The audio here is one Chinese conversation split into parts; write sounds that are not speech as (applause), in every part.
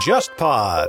JustPod。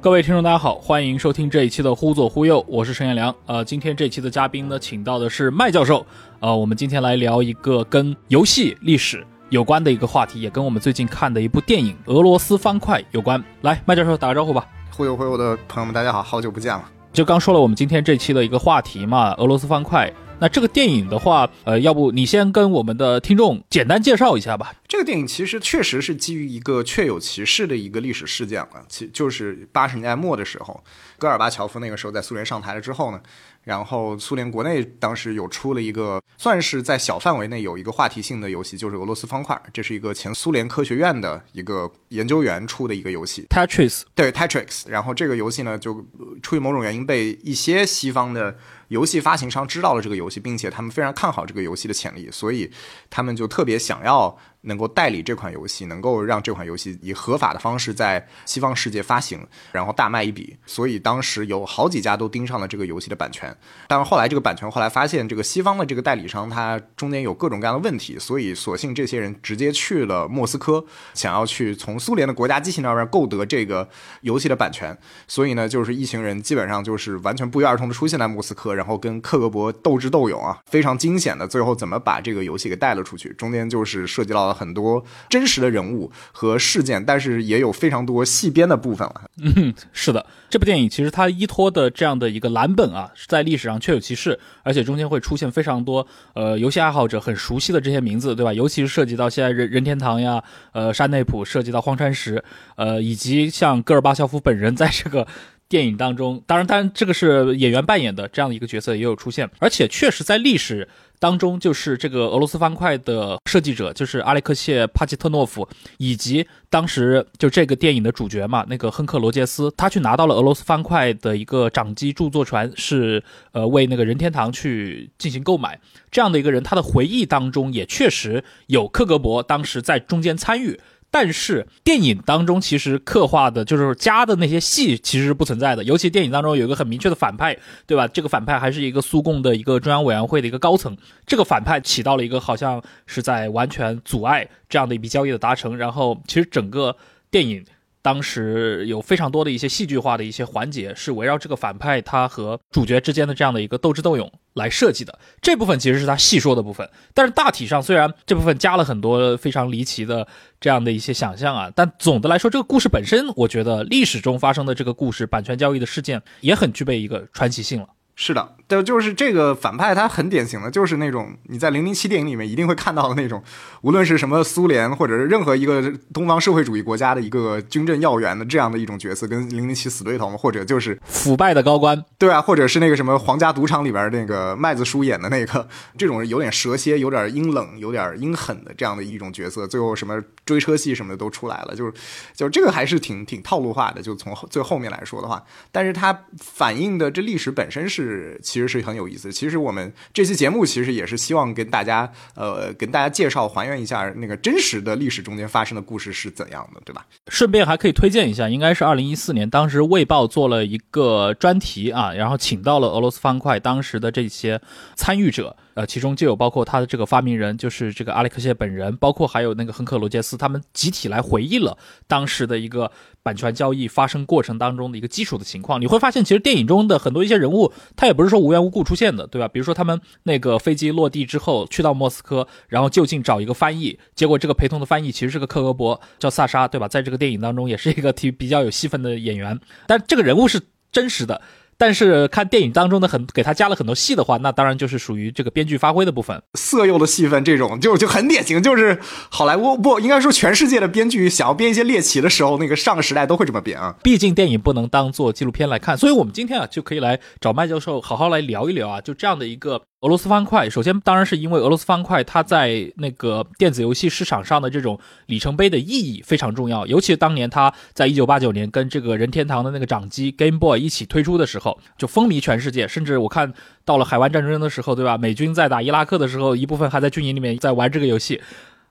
各位听众，大家好，欢迎收听这一期的《忽左忽右》，我是陈彦良。呃，今天这期的嘉宾呢，请到的是麦教授。呃，我们今天来聊一个跟游戏历史有关的一个话题，也跟我们最近看的一部电影《俄罗斯方块》有关。来，麦教授打个招呼吧。忽悠忽悠的朋友们，大家好，好久不见了。就刚说了我们今天这期的一个话题嘛，俄罗斯方块。那这个电影的话，呃，要不你先跟我们的听众简单介绍一下吧。这个电影其实确实是基于一个确有其事的一个历史事件了，其就是八十年代末的时候，戈尔巴乔夫那个时候在苏联上台了之后呢。然后苏联国内当时有出了一个，算是在小范围内有一个话题性的游戏，就是俄罗斯方块。这是一个前苏联科学院的一个研究员出的一个游戏，Tetris。对，Tetris。然后这个游戏呢，就出于某种原因被一些西方的游戏发行商知道了这个游戏，并且他们非常看好这个游戏的潜力，所以他们就特别想要。能够代理这款游戏，能够让这款游戏以合法的方式在西方世界发行，然后大卖一笔。所以当时有好几家都盯上了这个游戏的版权。但是后来这个版权后来发现，这个西方的这个代理商他中间有各种各样的问题，所以索性这些人直接去了莫斯科，想要去从苏联的国家机器那边购得这个游戏的版权。所以呢，就是一行人基本上就是完全不约而同的出现在莫斯科，然后跟克格勃斗智斗勇啊，非常惊险的，最后怎么把这个游戏给带了出去？中间就是涉及到。很多真实的人物和事件，但是也有非常多细编的部分了。嗯，是的，这部电影其实它依托的这样的一个蓝本啊，在历史上确有其事，而且中间会出现非常多呃游戏爱好者很熟悉的这些名字，对吧？尤其是涉及到现在任任天堂呀、呃山内普，涉及到荒川石，呃以及像戈尔巴乔夫本人在这个电影当中，当然，当然这个是演员扮演的这样的一个角色也有出现，而且确实在历史。当中就是这个俄罗斯方块的设计者，就是阿列克谢·帕奇特诺夫，以及当时就这个电影的主角嘛，那个亨克·罗杰斯，他去拿到了俄罗斯方块的一个掌机著作权，是呃为那个任天堂去进行购买。这样的一个人，他的回忆当中也确实有克格勃当时在中间参与。但是电影当中其实刻画的就是加的那些戏其实是不存在的，尤其电影当中有一个很明确的反派，对吧？这个反派还是一个苏共的一个中央委员会的一个高层，这个反派起到了一个好像是在完全阻碍这样的一笔交易的达成，然后其实整个电影。当时有非常多的一些戏剧化的一些环节，是围绕这个反派他和主角之间的这样的一个斗智斗勇来设计的。这部分其实是他细说的部分，但是大体上虽然这部分加了很多非常离奇的这样的一些想象啊，但总的来说，这个故事本身，我觉得历史中发生的这个故事版权交易的事件也很具备一个传奇性了。是的，对，就是这个反派，他很典型的，就是那种你在零零七电影里面一定会看到的那种，无论是什么苏联或者是任何一个东方社会主义国家的一个军政要员的这样的一种角色，跟零零七死对头，或者就是腐败的高官，对啊，或者是那个什么皇家赌场里边那个麦子叔演的那个，这种有点蛇蝎、有点阴冷、有点阴狠的这样的一种角色，最后什么追车戏什么的都出来了，就是就这个还是挺挺套路化的，就从最后面来说的话，但是它反映的这历史本身是。是，其实其实是很有意思。其实我们这期节目其实也是希望跟大家，呃，跟大家介绍、还原一下那个真实的历史中间发生的故事是怎样的，对吧？顺便还可以推荐一下，应该是二零一四年，当时《卫报》做了一个专题啊，然后请到了俄罗斯方块当时的这些参与者。呃，其中就有包括他的这个发明人，就是这个阿列克谢本人，包括还有那个亨克罗杰斯，他们集体来回忆了当时的一个版权交易发生过程当中的一个基础的情况。你会发现，其实电影中的很多一些人物，他也不是说无缘无故出现的，对吧？比如说他们那个飞机落地之后去到莫斯科，然后就近找一个翻译，结果这个陪同的翻译其实是个克格勃，叫萨沙，对吧？在这个电影当中也是一个挺 (laughs) 比较有戏份的演员，但这个人物是真实的。但是看电影当中的很给他加了很多戏的话，那当然就是属于这个编剧发挥的部分。色诱的戏份这种就就很典型，就是好莱坞不应该说全世界的编剧想要编一些猎奇的时候，那个上个时代都会这么编啊。毕竟电影不能当做纪录片来看，所以我们今天啊就可以来找麦教授好好来聊一聊啊，就这样的一个。俄罗斯方块，首先当然是因为俄罗斯方块它在那个电子游戏市场上的这种里程碑的意义非常重要，尤其当年它在一九八九年跟这个任天堂的那个掌机 Game Boy 一起推出的时候，就风靡全世界，甚至我看到了海湾战争的时候，对吧？美军在打伊拉克的时候，一部分还在军营里面在玩这个游戏。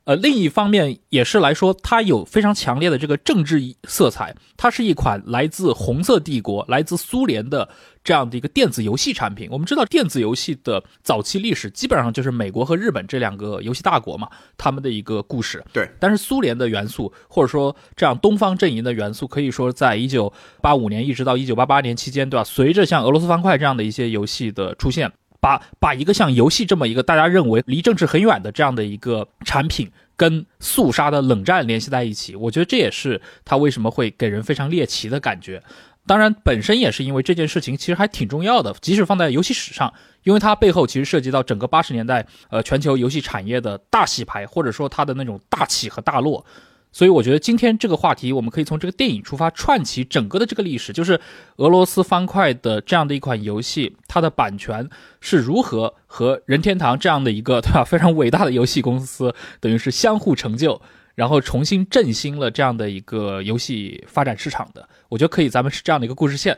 呃，另一方面也是来说，它有非常强烈的这个政治色彩。它是一款来自红色帝国、来自苏联的这样的一个电子游戏产品。我们知道，电子游戏的早期历史基本上就是美国和日本这两个游戏大国嘛，他们的一个故事。对，但是苏联的元素，或者说这样东方阵营的元素，可以说在一九八五年一直到一九八八年期间，对吧？随着像俄罗斯方块这样的一些游戏的出现。把把一个像游戏这么一个大家认为离政治很远的这样的一个产品，跟肃杀的冷战联系在一起，我觉得这也是它为什么会给人非常猎奇的感觉。当然，本身也是因为这件事情其实还挺重要的，即使放在游戏史上，因为它背后其实涉及到整个八十年代呃全球游戏产业的大洗牌，或者说它的那种大起和大落。所以我觉得今天这个话题，我们可以从这个电影出发，串起整个的这个历史，就是俄罗斯方块的这样的一款游戏，它的版权是如何和任天堂这样的一个对吧非常伟大的游戏公司，等于是相互成就，然后重新振兴了这样的一个游戏发展市场的。我觉得可以，咱们是这样的一个故事线。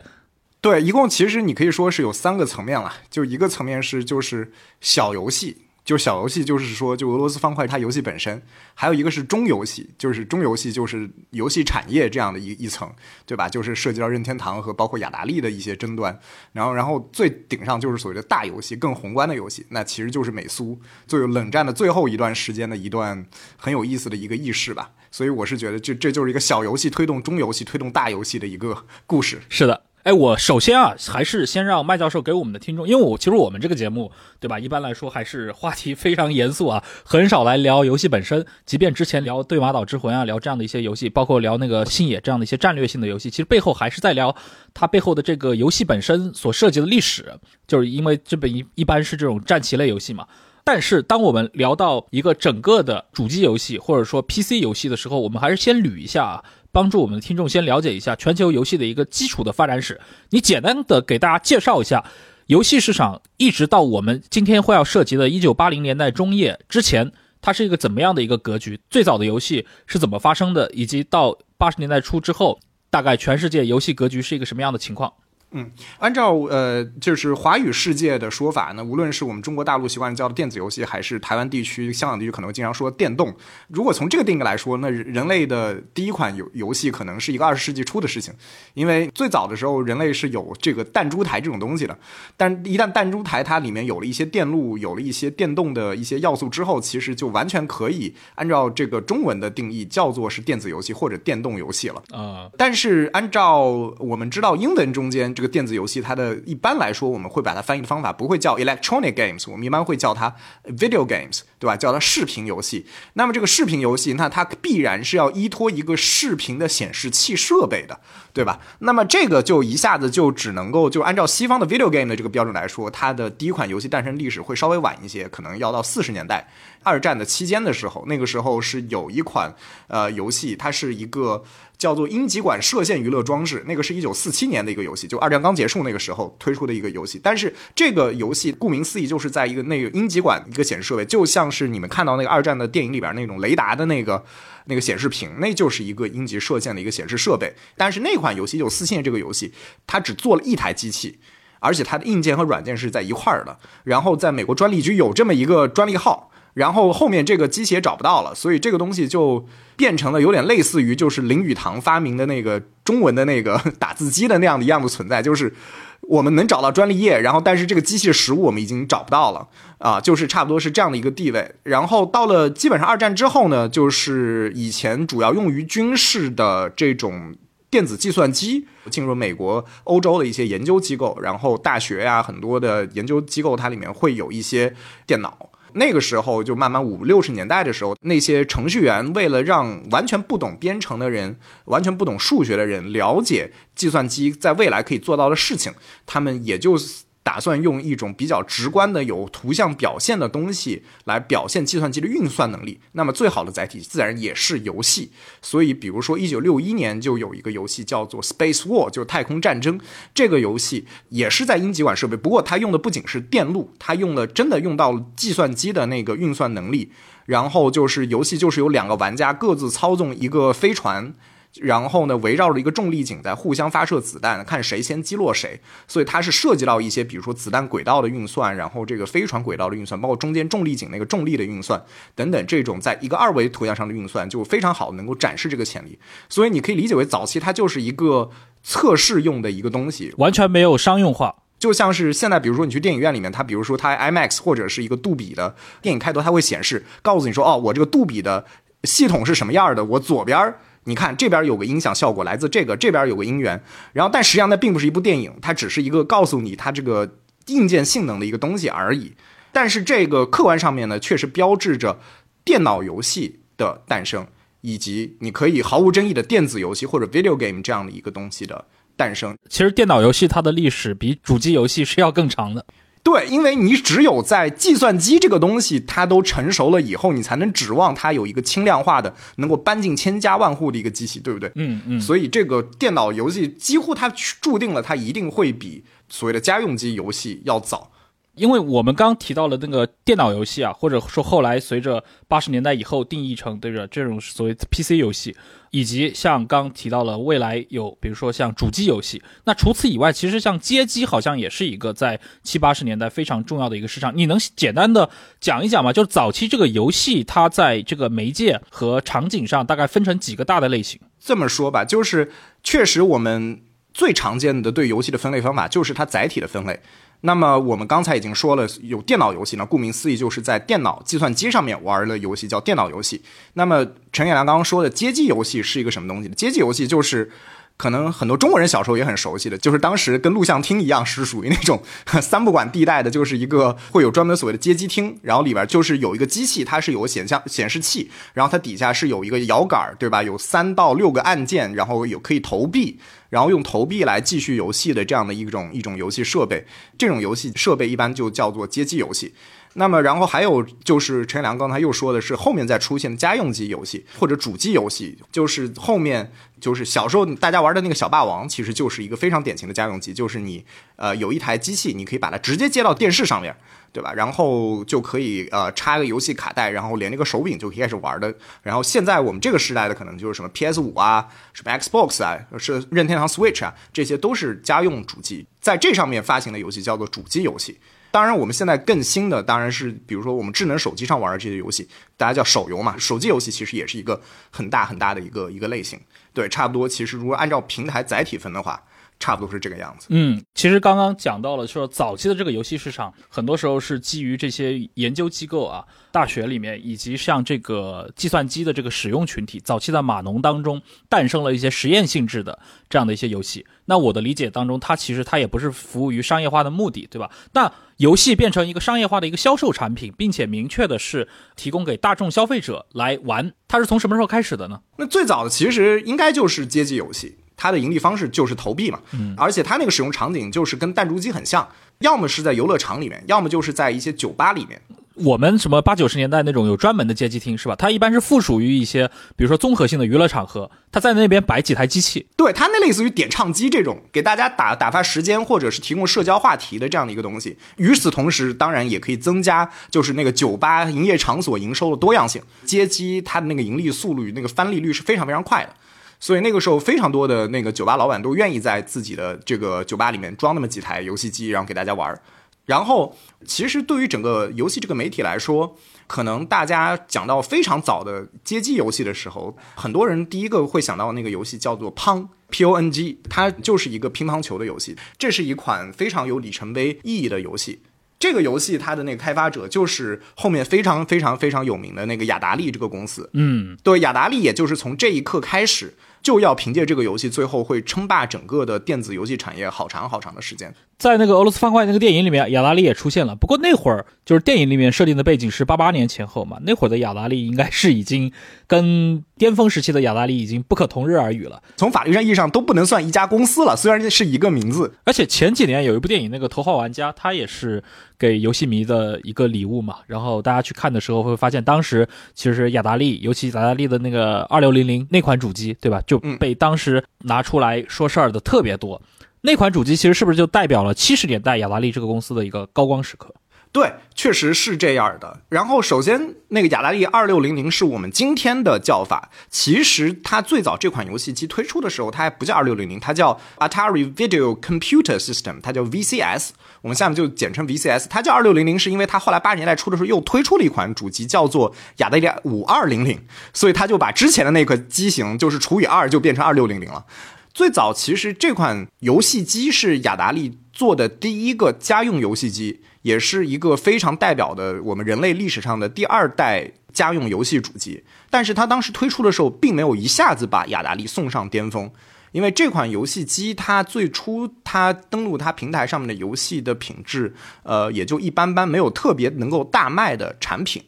对，一共其实你可以说是有三个层面了，就一个层面是就是小游戏。就小游戏，就是说，就俄罗斯方块它游戏本身，还有一个是中游戏，就是中游戏就是游戏产业这样的一一层，对吧？就是涉及到任天堂和包括雅达利的一些争端，然后，然后最顶上就是所谓的大游戏，更宏观的游戏，那其实就是美苏最有冷战的最后一段时间的一段很有意思的一个轶事吧。所以我是觉得，这这就是一个小游戏推动中游戏推动大游戏的一个故事。是的。哎，我首先啊，还是先让麦教授给我们的听众，因为我其实我们这个节目，对吧？一般来说还是话题非常严肃啊，很少来聊游戏本身。即便之前聊《对马岛之魂》啊，聊这样的一些游戏，包括聊那个《星野》这样的一些战略性的游戏，其实背后还是在聊它背后的这个游戏本身所涉及的历史。就是因为这本一一般是这种战棋类游戏嘛。但是当我们聊到一个整个的主机游戏或者说 PC 游戏的时候，我们还是先捋一下啊。帮助我们的听众先了解一下全球游戏的一个基础的发展史。你简单的给大家介绍一下游戏市场，一直到我们今天会要涉及的1980年代中叶之前，它是一个怎么样的一个格局？最早的游戏是怎么发生的？以及到80年代初之后，大概全世界游戏格局是一个什么样的情况？嗯，按照呃，就是华语世界的说法呢，无论是我们中国大陆习惯叫的电子游戏，还是台湾地区、香港地区可能经常说电动。如果从这个定义来说，那人类的第一款游游戏可能是一个二十世纪初的事情，因为最早的时候人类是有这个弹珠台这种东西的。但一旦弹珠台它里面有了一些电路，有了一些电动的一些要素之后，其实就完全可以按照这个中文的定义叫做是电子游戏或者电动游戏了啊。但是按照我们知道英文中间这这个电子游戏，它的一般来说，我们会把它翻译的方法不会叫 electronic games，我们一般会叫它 video games，对吧？叫它视频游戏。那么这个视频游戏，那它必然是要依托一个视频的显示器设备的，对吧？那么这个就一下子就只能够就按照西方的 video game 的这个标准来说，它的第一款游戏诞生历史会稍微晚一些，可能要到四十年代二战的期间的时候，那个时候是有一款呃游戏，它是一个。叫做英吉管射线娱乐装置，那个是一九四七年的一个游戏，就二战刚结束那个时候推出的一个游戏。但是这个游戏顾名思义，就是在一个那个英吉管一个显示设备，就像是你们看到那个二战的电影里边那种雷达的那个那个显示屏，那就是一个英吉射线的一个显示设备。但是那款游戏一九四七年这个游戏，它只做了一台机器，而且它的硬件和软件是在一块儿的。然后在美国专利局有这么一个专利号。然后后面这个机器也找不到了，所以这个东西就变成了有点类似于就是林语堂发明的那个中文的那个打字机的那样的一样的存在，就是我们能找到专利页，然后但是这个机器实物我们已经找不到了啊，就是差不多是这样的一个地位。然后到了基本上二战之后呢，就是以前主要用于军事的这种电子计算机进入美国、欧洲的一些研究机构，然后大学呀很多的研究机构它里面会有一些电脑。那个时候就慢慢五六十年代的时候，那些程序员为了让完全不懂编程的人、完全不懂数学的人了解计算机在未来可以做到的事情，他们也就。打算用一种比较直观的、有图像表现的东西来表现计算机的运算能力。那么最好的载体自然也是游戏。所以，比如说，一九六一年就有一个游戏叫做《Space War》，就是太空战争。这个游戏也是在英吉管设备，不过它用的不仅是电路，它用了真的用到了计算机的那个运算能力。然后就是游戏就是有两个玩家各自操纵一个飞船。然后呢，围绕着一个重力井在互相发射子弹，看谁先击落谁。所以它是涉及到一些，比如说子弹轨道的运算，然后这个飞船轨道的运算，包括中间重力井那个重力的运算等等，这种在一个二维图像上的运算，就非常好，能够展示这个潜力。所以你可以理解为，早期它就是一个测试用的一个东西，完全没有商用化。就像是现在，比如说你去电影院里面，它比如说它 IMAX 或者是一个杜比的电影开头，它会显示告诉你说，哦，我这个杜比的系统是什么样的，我左边。你看这边有个音响效果来自这个，这边有个音源，然后但实际上那并不是一部电影，它只是一个告诉你它这个硬件性能的一个东西而已。但是这个客观上面呢，确实标志着电脑游戏的诞生，以及你可以毫无争议的电子游戏或者 video game 这样的一个东西的诞生。其实电脑游戏它的历史比主机游戏是要更长的。对，因为你只有在计算机这个东西它都成熟了以后，你才能指望它有一个轻量化的、能够搬进千家万户的一个机器，对不对？嗯嗯。所以这个电脑游戏几乎它注定了它一定会比所谓的家用机游戏要早。因为我们刚提到了那个电脑游戏啊，或者说后来随着八十年代以后定义成对着这种所谓 PC 游戏，以及像刚提到了未来有比如说像主机游戏，那除此以外，其实像街机好像也是一个在七八十年代非常重要的一个市场。你能简单的讲一讲吗？就是早期这个游戏它在这个媒介和场景上大概分成几个大的类型？这么说吧，就是确实我们最常见的对游戏的分类方法就是它载体的分类。那么我们刚才已经说了，有电脑游戏呢，顾名思义就是在电脑计算机上面玩的游戏叫电脑游戏。那么陈彦良刚刚说的街机游戏是一个什么东西？街机游戏就是。可能很多中国人小时候也很熟悉的，就是当时跟录像厅一样，是属于那种 (laughs) 三不管地带的，就是一个会有专门所谓的街机厅，然后里边就是有一个机器，它是有个显像显示器，然后它底下是有一个摇杆，对吧？有三到六个按键，然后有可以投币，然后用投币来继续游戏的这样的一种一种游戏设备，这种游戏设备一般就叫做街机游戏。那么，然后还有就是陈良刚才又说的是后面再出现的家用机游戏或者主机游戏，就是后面就是小时候大家玩的那个小霸王，其实就是一个非常典型的家用机，就是你呃有一台机器，你可以把它直接接到电视上面，对吧？然后就可以呃插个游戏卡带，然后连那个手柄就可以开始玩的。然后现在我们这个时代的可能就是什么 PS 五啊，什么 Xbox 啊，是任天堂 Switch 啊，这些都是家用主机，在这上面发行的游戏叫做主机游戏。当然，我们现在更新的当然是，比如说我们智能手机上玩的这些游戏，大家叫手游嘛。手机游戏其实也是一个很大很大的一个一个类型。对，差不多。其实如果按照平台载体分的话。差不多是这个样子。嗯，其实刚刚讲到了，说早期的这个游戏市场，很多时候是基于这些研究机构啊、大学里面，以及像这个计算机的这个使用群体，早期在码农当中诞生了一些实验性质的这样的一些游戏。那我的理解当中，它其实它也不是服务于商业化的目的，对吧？那游戏变成一个商业化的一个销售产品，并且明确的是提供给大众消费者来玩，它是从什么时候开始的呢？那最早的其实应该就是街机游戏。它的盈利方式就是投币嘛，嗯，而且它那个使用场景就是跟弹珠机很像，要么是在游乐场里面，要么就是在一些酒吧里面。我们什么八九十年代那种有专门的街机厅是吧？它一般是附属于一些，比如说综合性的娱乐场合，它在那边摆几台机器。对，它那类似于点唱机这种，给大家打打发时间或者是提供社交话题的这样的一个东西。与此同时，当然也可以增加就是那个酒吧营业场所营收的多样性。街机它的那个盈利速率、那个翻利率是非常非常快的。所以那个时候，非常多的那个酒吧老板都愿意在自己的这个酒吧里面装那么几台游戏机，然后给大家玩。然后，其实对于整个游戏这个媒体来说，可能大家讲到非常早的街机游戏的时候，很多人第一个会想到那个游戏叫做 Pong，P O N G，它就是一个乒乓球的游戏。这是一款非常有里程碑意义的游戏。这个游戏它的那个开发者就是后面非常非常非常有名的那个雅达利这个公司。嗯，对，雅达利也就是从这一刻开始。就要凭借这个游戏，最后会称霸整个的电子游戏产业好长好长的时间。在那个俄罗斯方块那个电影里面，雅达利也出现了。不过那会儿就是电影里面设定的背景是八八年前后嘛，那会儿的雅达利应该是已经跟巅峰时期的雅达利已经不可同日而语了。从法律上意义上都不能算一家公司了，虽然是一个名字。而且前几年有一部电影，那个《头号玩家》，它也是给游戏迷的一个礼物嘛。然后大家去看的时候会发现，当时其实雅达利，尤其雅达利的那个二六零零那款主机，对吧？就被当时拿出来说事儿的特别多。那款主机其实是不是就代表了七十年代雅达利这个公司的一个高光时刻？对，确实是这样的。然后，首先那个雅达利二六零零是我们今天的叫法。其实它最早这款游戏机推出的时候，它还不叫二六零零，它叫 Atari Video Computer System，它叫 VCS。我们下面就简称 VCS。它叫二六零零，是因为它后来八十年代初的时候又推出了一款主机，叫做雅达利五二零零，所以它就把之前的那个机型就是除以二，就变成二六零零了。最早其实这款游戏机是雅达利做的第一个家用游戏机。也是一个非常代表的我们人类历史上的第二代家用游戏主机，但是它当时推出的时候，并没有一下子把雅达利送上巅峰，因为这款游戏机它最初它登录它平台上面的游戏的品质，呃，也就一般般，没有特别能够大卖的产品，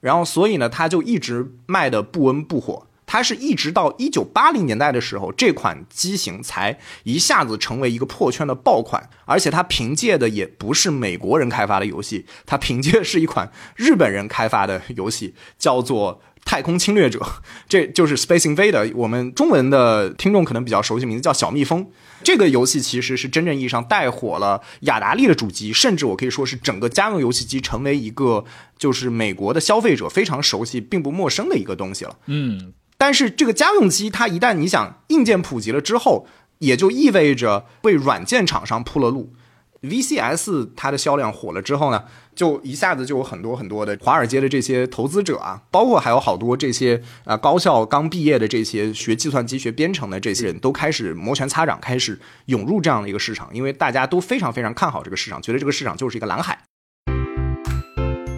然后所以呢，它就一直卖的不温不火。它是一直到一九八零年代的时候，这款机型才一下子成为一个破圈的爆款，而且它凭借的也不是美国人开发的游戏，它凭借是一款日本人开发的游戏，叫做《太空侵略者》，(laughs) 这就是 Space Invader。我们中文的听众可能比较熟悉，名字叫小蜜蜂。这个游戏其实是真正意义上带火了雅达利的主机，甚至我可以说是整个家用游戏机成为一个就是美国的消费者非常熟悉并不陌生的一个东西了。嗯。但是这个家用机，它一旦你想硬件普及了之后，也就意味着为软件厂商铺了路。VCS 它的销量火了之后呢，就一下子就有很多很多的华尔街的这些投资者啊，包括还有好多这些啊高校刚毕业的这些学计算机学编程的这些人都开始摩拳擦掌，开始涌入这样的一个市场，因为大家都非常非常看好这个市场，觉得这个市场就是一个蓝海。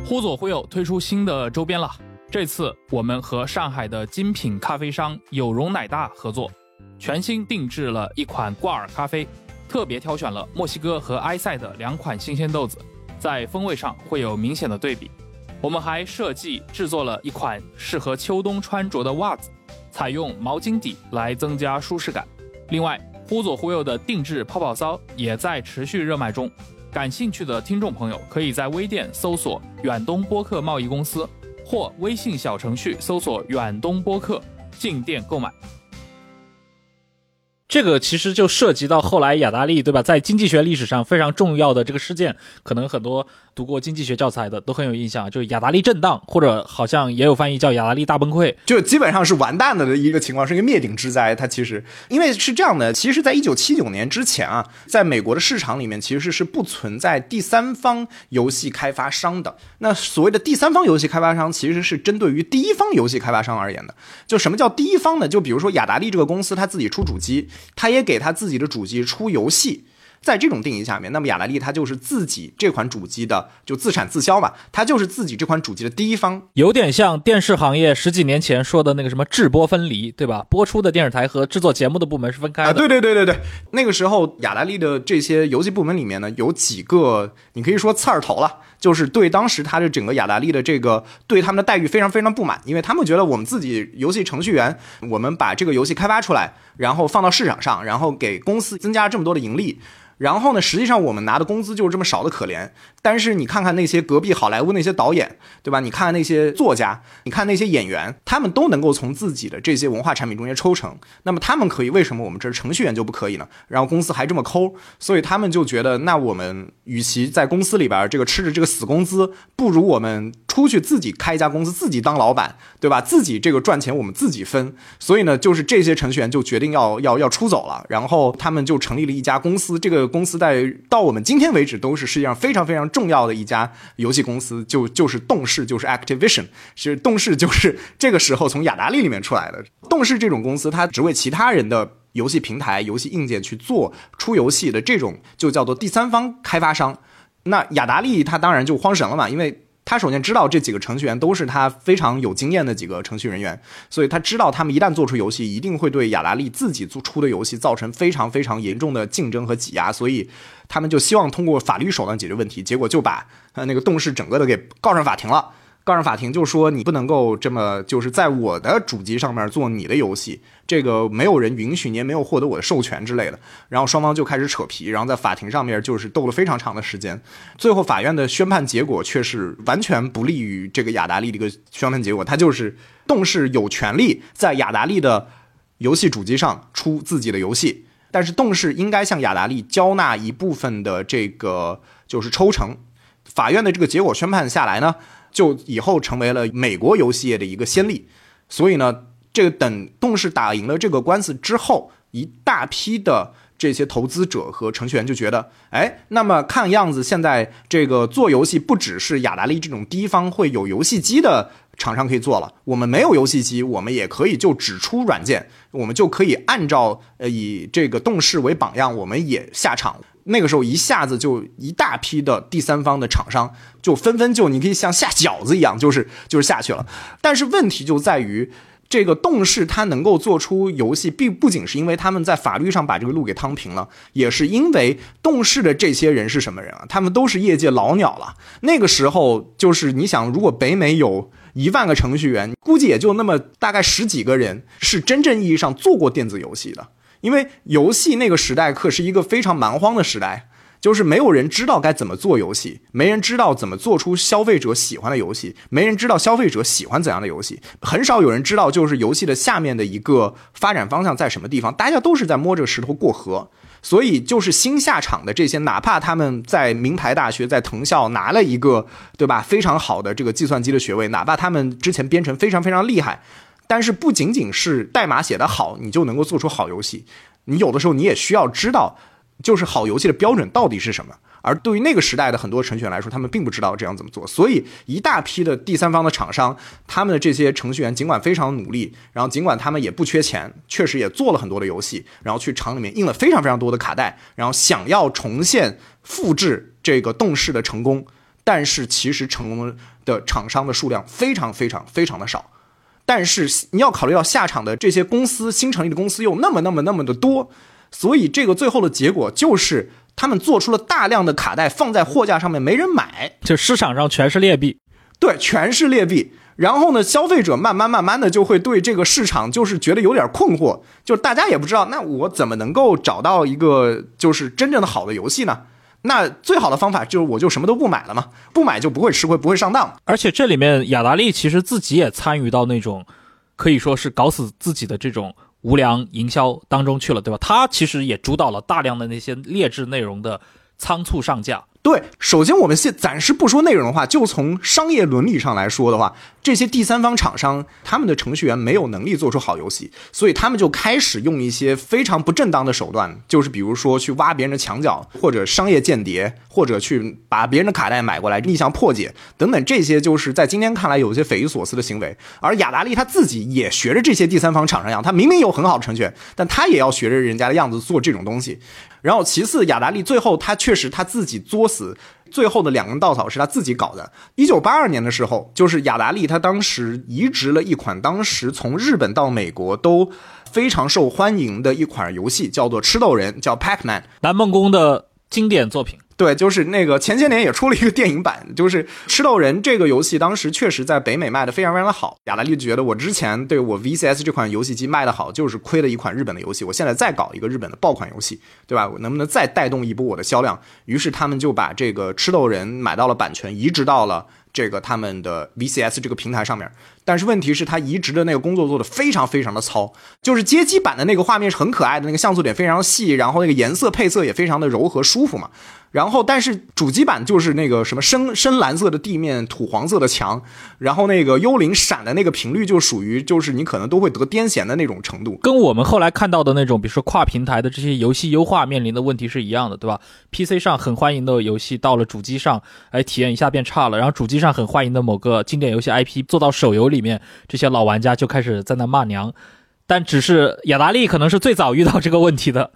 忽左忽右推出新的周边了。这次我们和上海的精品咖啡商有容奶大合作，全新定制了一款挂耳咖啡，特别挑选了墨西哥和埃塞的两款新鲜豆子，在风味上会有明显的对比。我们还设计制作了一款适合秋冬穿着的袜子，采用毛巾底来增加舒适感。另外，忽左忽右的定制泡泡骚也在持续热卖中，感兴趣的听众朋友可以在微店搜索远东播客贸易公司。或微信小程序搜索“远东播客”进店购买。这个其实就涉及到后来雅达利，对吧？在经济学历史上非常重要的这个事件，可能很多。读过经济学教材的都很有印象，就是雅达利震荡，或者好像也有翻译叫雅达利大崩溃，就基本上是完蛋了的一个情况，是一个灭顶之灾。它其实因为是这样的，其实，在一九七九年之前啊，在美国的市场里面，其实是不存在第三方游戏开发商的。那所谓的第三方游戏开发商，其实是针对于第一方游戏开发商而言的。就什么叫第一方呢？就比如说雅达利这个公司，他自己出主机，他也给他自己的主机出游戏。在这种定义下面，那么雅莱利它就是自己这款主机的就自产自销嘛，它就是自己这款主机的第一方，有点像电视行业十几年前说的那个什么制播分离，对吧？播出的电视台和制作节目的部门是分开的。对对对对对，那个时候雅莱利的这些游戏部门里面呢，有几个你可以说刺儿头了，就是对当时他的整个雅达利的这个对他们的待遇非常非常不满，因为他们觉得我们自己游戏程序员，我们把这个游戏开发出来，然后放到市场上，然后给公司增加了这么多的盈利。然后呢，实际上我们拿的工资就是这么少的可怜。但是你看看那些隔壁好莱坞那些导演，对吧？你看看那些作家，你看那些演员，他们都能够从自己的这些文化产品中间抽成。那么他们可以，为什么我们这程序员就不可以呢？然后公司还这么抠，所以他们就觉得，那我们与其在公司里边这个吃着这个死工资，不如我们出去自己开一家公司，自己当老板，对吧？自己这个赚钱我们自己分。所以呢，就是这些程序员就决定要要要出走了。然后他们就成立了一家公司，这个公司在到我们今天为止都是世界上非常非常。重要的一家游戏公司就就是动视，就是 Activision。其实动视就是这个时候从雅达利里面出来的。动视这种公司，它只为其他人的游戏平台、游戏硬件去做出游戏的这种，就叫做第三方开发商。那雅达利它当然就慌神了嘛，因为。他首先知道这几个程序员都是他非常有经验的几个程序人员，所以他知道他们一旦做出游戏，一定会对雅达利自己做出的游戏造成非常非常严重的竞争和挤压，所以他们就希望通过法律手段解决问题，结果就把呃那个动视整个的给告上法庭了。告上法庭就说你不能够这么就是在我的主机上面做你的游戏，这个没有人允许，你也没有获得我的授权之类的。然后双方就开始扯皮，然后在法庭上面就是斗了非常长的时间。最后法院的宣判结果却是完全不利于这个雅达利的一个宣判结果，他就是动视有权利在雅达利的游戏主机上出自己的游戏，但是动视应该向雅达利交纳一部分的这个就是抽成。法院的这个结果宣判下来呢，就以后成为了美国游戏业的一个先例。所以呢，这个等动视打赢了这个官司之后，一大批的这些投资者和程序员就觉得，哎，那么看样子现在这个做游戏不只是雅达利这种第一方会有游戏机的厂商可以做了，我们没有游戏机，我们也可以就只出软件，我们就可以按照呃以这个动视为榜样，我们也下场。那个时候一下子就一大批的第三方的厂商就纷纷就你可以像下饺子一样，就是就是下去了。但是问题就在于，这个动视它能够做出游戏，并不仅是因为他们在法律上把这个路给趟平了，也是因为动视的这些人是什么人啊？他们都是业界老鸟了。那个时候就是你想，如果北美有一万个程序员，估计也就那么大概十几个人是真正意义上做过电子游戏的。因为游戏那个时代可是一个非常蛮荒的时代，就是没有人知道该怎么做游戏，没人知道怎么做出消费者喜欢的游戏，没人知道消费者喜欢怎样的游戏，很少有人知道就是游戏的下面的一个发展方向在什么地方，大家都是在摸着石头过河。所以就是新下场的这些，哪怕他们在名牌大学、在藤校拿了一个对吧非常好的这个计算机的学位，哪怕他们之前编程非常非常厉害。但是不仅仅是代码写得好，你就能够做出好游戏。你有的时候你也需要知道，就是好游戏的标准到底是什么。而对于那个时代的很多程序员来说，他们并不知道这样怎么做。所以一大批的第三方的厂商，他们的这些程序员尽管非常努力，然后尽管他们也不缺钱，确实也做了很多的游戏，然后去厂里面印了非常非常多的卡带，然后想要重现复制这个动视的成功。但是其实成功的厂商的数量非常非常非常的少。但是你要考虑到下场的这些公司新成立的公司又那么那么那么的多，所以这个最后的结果就是他们做出了大量的卡带放在货架上面没人买，就市场上全是劣币，对，全是劣币。然后呢，消费者慢慢慢慢的就会对这个市场就是觉得有点困惑，就大家也不知道那我怎么能够找到一个就是真正的好的游戏呢？那最好的方法就是我就什么都不买了嘛，不买就不会吃亏，不会上当。而且这里面雅达利其实自己也参与到那种可以说是搞死自己的这种无良营销当中去了，对吧？他其实也主导了大量的那些劣质内容的仓促上架。对，首先我们先暂时不说内容的话，就从商业伦理上来说的话，这些第三方厂商他们的程序员没有能力做出好游戏，所以他们就开始用一些非常不正当的手段，就是比如说去挖别人的墙角，或者商业间谍，或者去把别人的卡带买过来逆向破解等等，这些就是在今天看来有些匪夷所思的行为。而雅达利他自己也学着这些第三方厂商样，他明明有很好的程序员，但他也要学着人家的样子做这种东西。然后，其次，雅达利最后他确实他自己作死，最后的两根稻草是他自己搞的。一九八二年的时候，就是雅达利他当时移植了一款当时从日本到美国都非常受欢迎的一款游戏，叫做《吃豆人》，叫 Pac-Man，南梦宫的经典作品。对，就是那个前些年也出了一个电影版，就是《吃豆人》这个游戏，当时确实在北美卖的非常非常的好。雅拉利觉得我之前对我 VCS 这款游戏机卖的好，就是亏了一款日本的游戏，我现在再搞一个日本的爆款游戏，对吧？我能不能再带动一波我的销量？于是他们就把这个《吃豆人》买到了版权，移植到了这个他们的 VCS 这个平台上面。但是问题是，他移植的那个工作做的非常非常的糙，就是街机版的那个画面是很可爱的，那个像素点非常细，然后那个颜色配色也非常的柔和舒服嘛。然后，但是主机版就是那个什么深深蓝色的地面、土黄色的墙，然后那个幽灵闪的那个频率就属于就是你可能都会得癫痫的那种程度，跟我们后来看到的那种，比如说跨平台的这些游戏优化面临的问题是一样的，对吧？PC 上很欢迎的游戏到了主机上，哎，体验一下变差了，然后主机上很欢迎的某个经典游戏 IP 做到手游里里面，这些老玩家就开始在那骂娘。但只是雅达利可能是最早遇到这个问题的。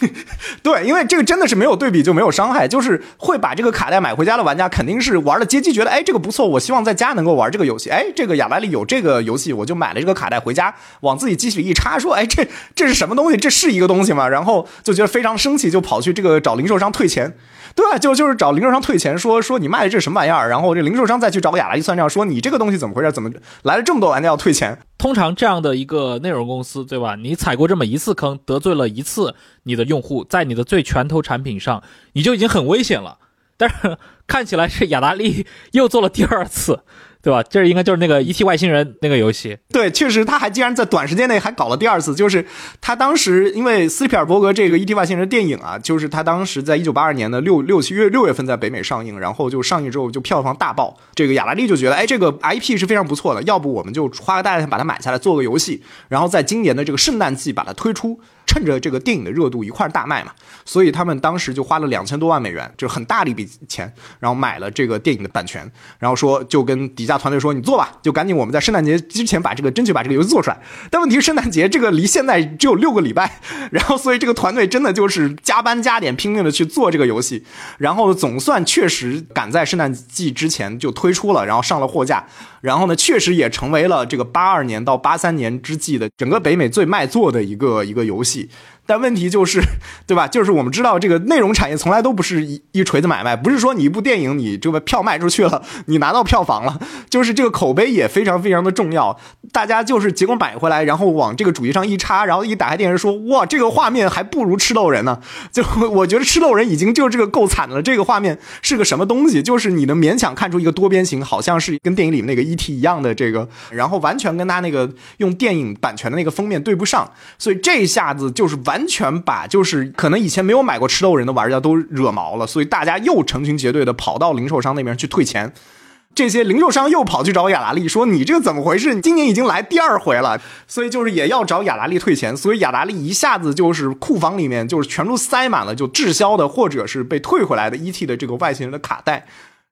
(laughs) 对，因为这个真的是没有对比就没有伤害，就是会把这个卡带买回家的玩家，肯定是玩了街机，觉得哎这个不错，我希望在家能够玩这个游戏。哎，这个雅达利有这个游戏，我就买了这个卡带回家，往自己机器里一插，说哎这这是什么东西？这是一个东西吗？然后就觉得非常生气，就跑去这个找零售商退钱。对，就就是找零售商退钱，说说你卖的这什么玩意儿？然后这零售商再去找雅达利算账，说你这个东西怎么回事？怎么来了这么多玩家要退钱？通常这样的一个内容公司，对吧？你踩过这么一次坑，得罪了一次你的用户，在你的最拳头产品上，你就已经很危险了。但是看起来是雅达利又做了第二次，对吧？这应该就是那个 E.T. 外星人那个游戏。对，确实，他还竟然在短时间内还搞了第二次，就是他当时因为斯皮尔伯格这个 E.T. 外星人电影啊，就是他当时在一九八二年的六六七月六月份在北美上映，然后就上映之后就票房大爆，这个雅达利就觉得，哎，这个 I.P. 是非常不错的，要不我们就花个大钱把它买下来做个游戏，然后在今年的这个圣诞季把它推出。趁着这个电影的热度一块大卖嘛，所以他们当时就花了两千多万美元，就很大的一笔钱，然后买了这个电影的版权，然后说就跟底下团队说你做吧，就赶紧我们在圣诞节之前把这个争取把这个游戏做出来。但问题是圣诞节这个离现在只有六个礼拜，然后所以这个团队真的就是加班加点拼命的去做这个游戏，然后总算确实赶在圣诞季之前就推出了，然后上了货架，然后呢确实也成为了这个八二年到八三年之际的整个北美最卖座的一个一个游戏。但问题就是，对吧？就是我们知道，这个内容产业从来都不是一一锤子买卖，不是说你一部电影，你这个票卖出去了，你拿到票房了，就是这个口碑也非常非常的重要。大家就是结果买回来，然后往这个主机上一插，然后一打开电视说，哇，这个画面还不如吃豆人呢。就我觉得吃豆人已经就这个够惨了，这个画面是个什么东西？就是你能勉强看出一个多边形，好像是跟电影里面那个 E.T. 一样的这个，然后完全跟他那个用电影版权的那个封面对不上，所以这一下子就是完。完全把就是可能以前没有买过吃豆人的玩家都惹毛了，所以大家又成群结队的跑到零售商那边去退钱。这些零售商又跑去找雅达利说：“你这个怎么回事？你今年已经来第二回了，所以就是也要找雅达利退钱。所以雅达利一下子就是库房里面就是全都塞满了就滞销的或者是被退回来的 ET 的这个外星人的卡带。”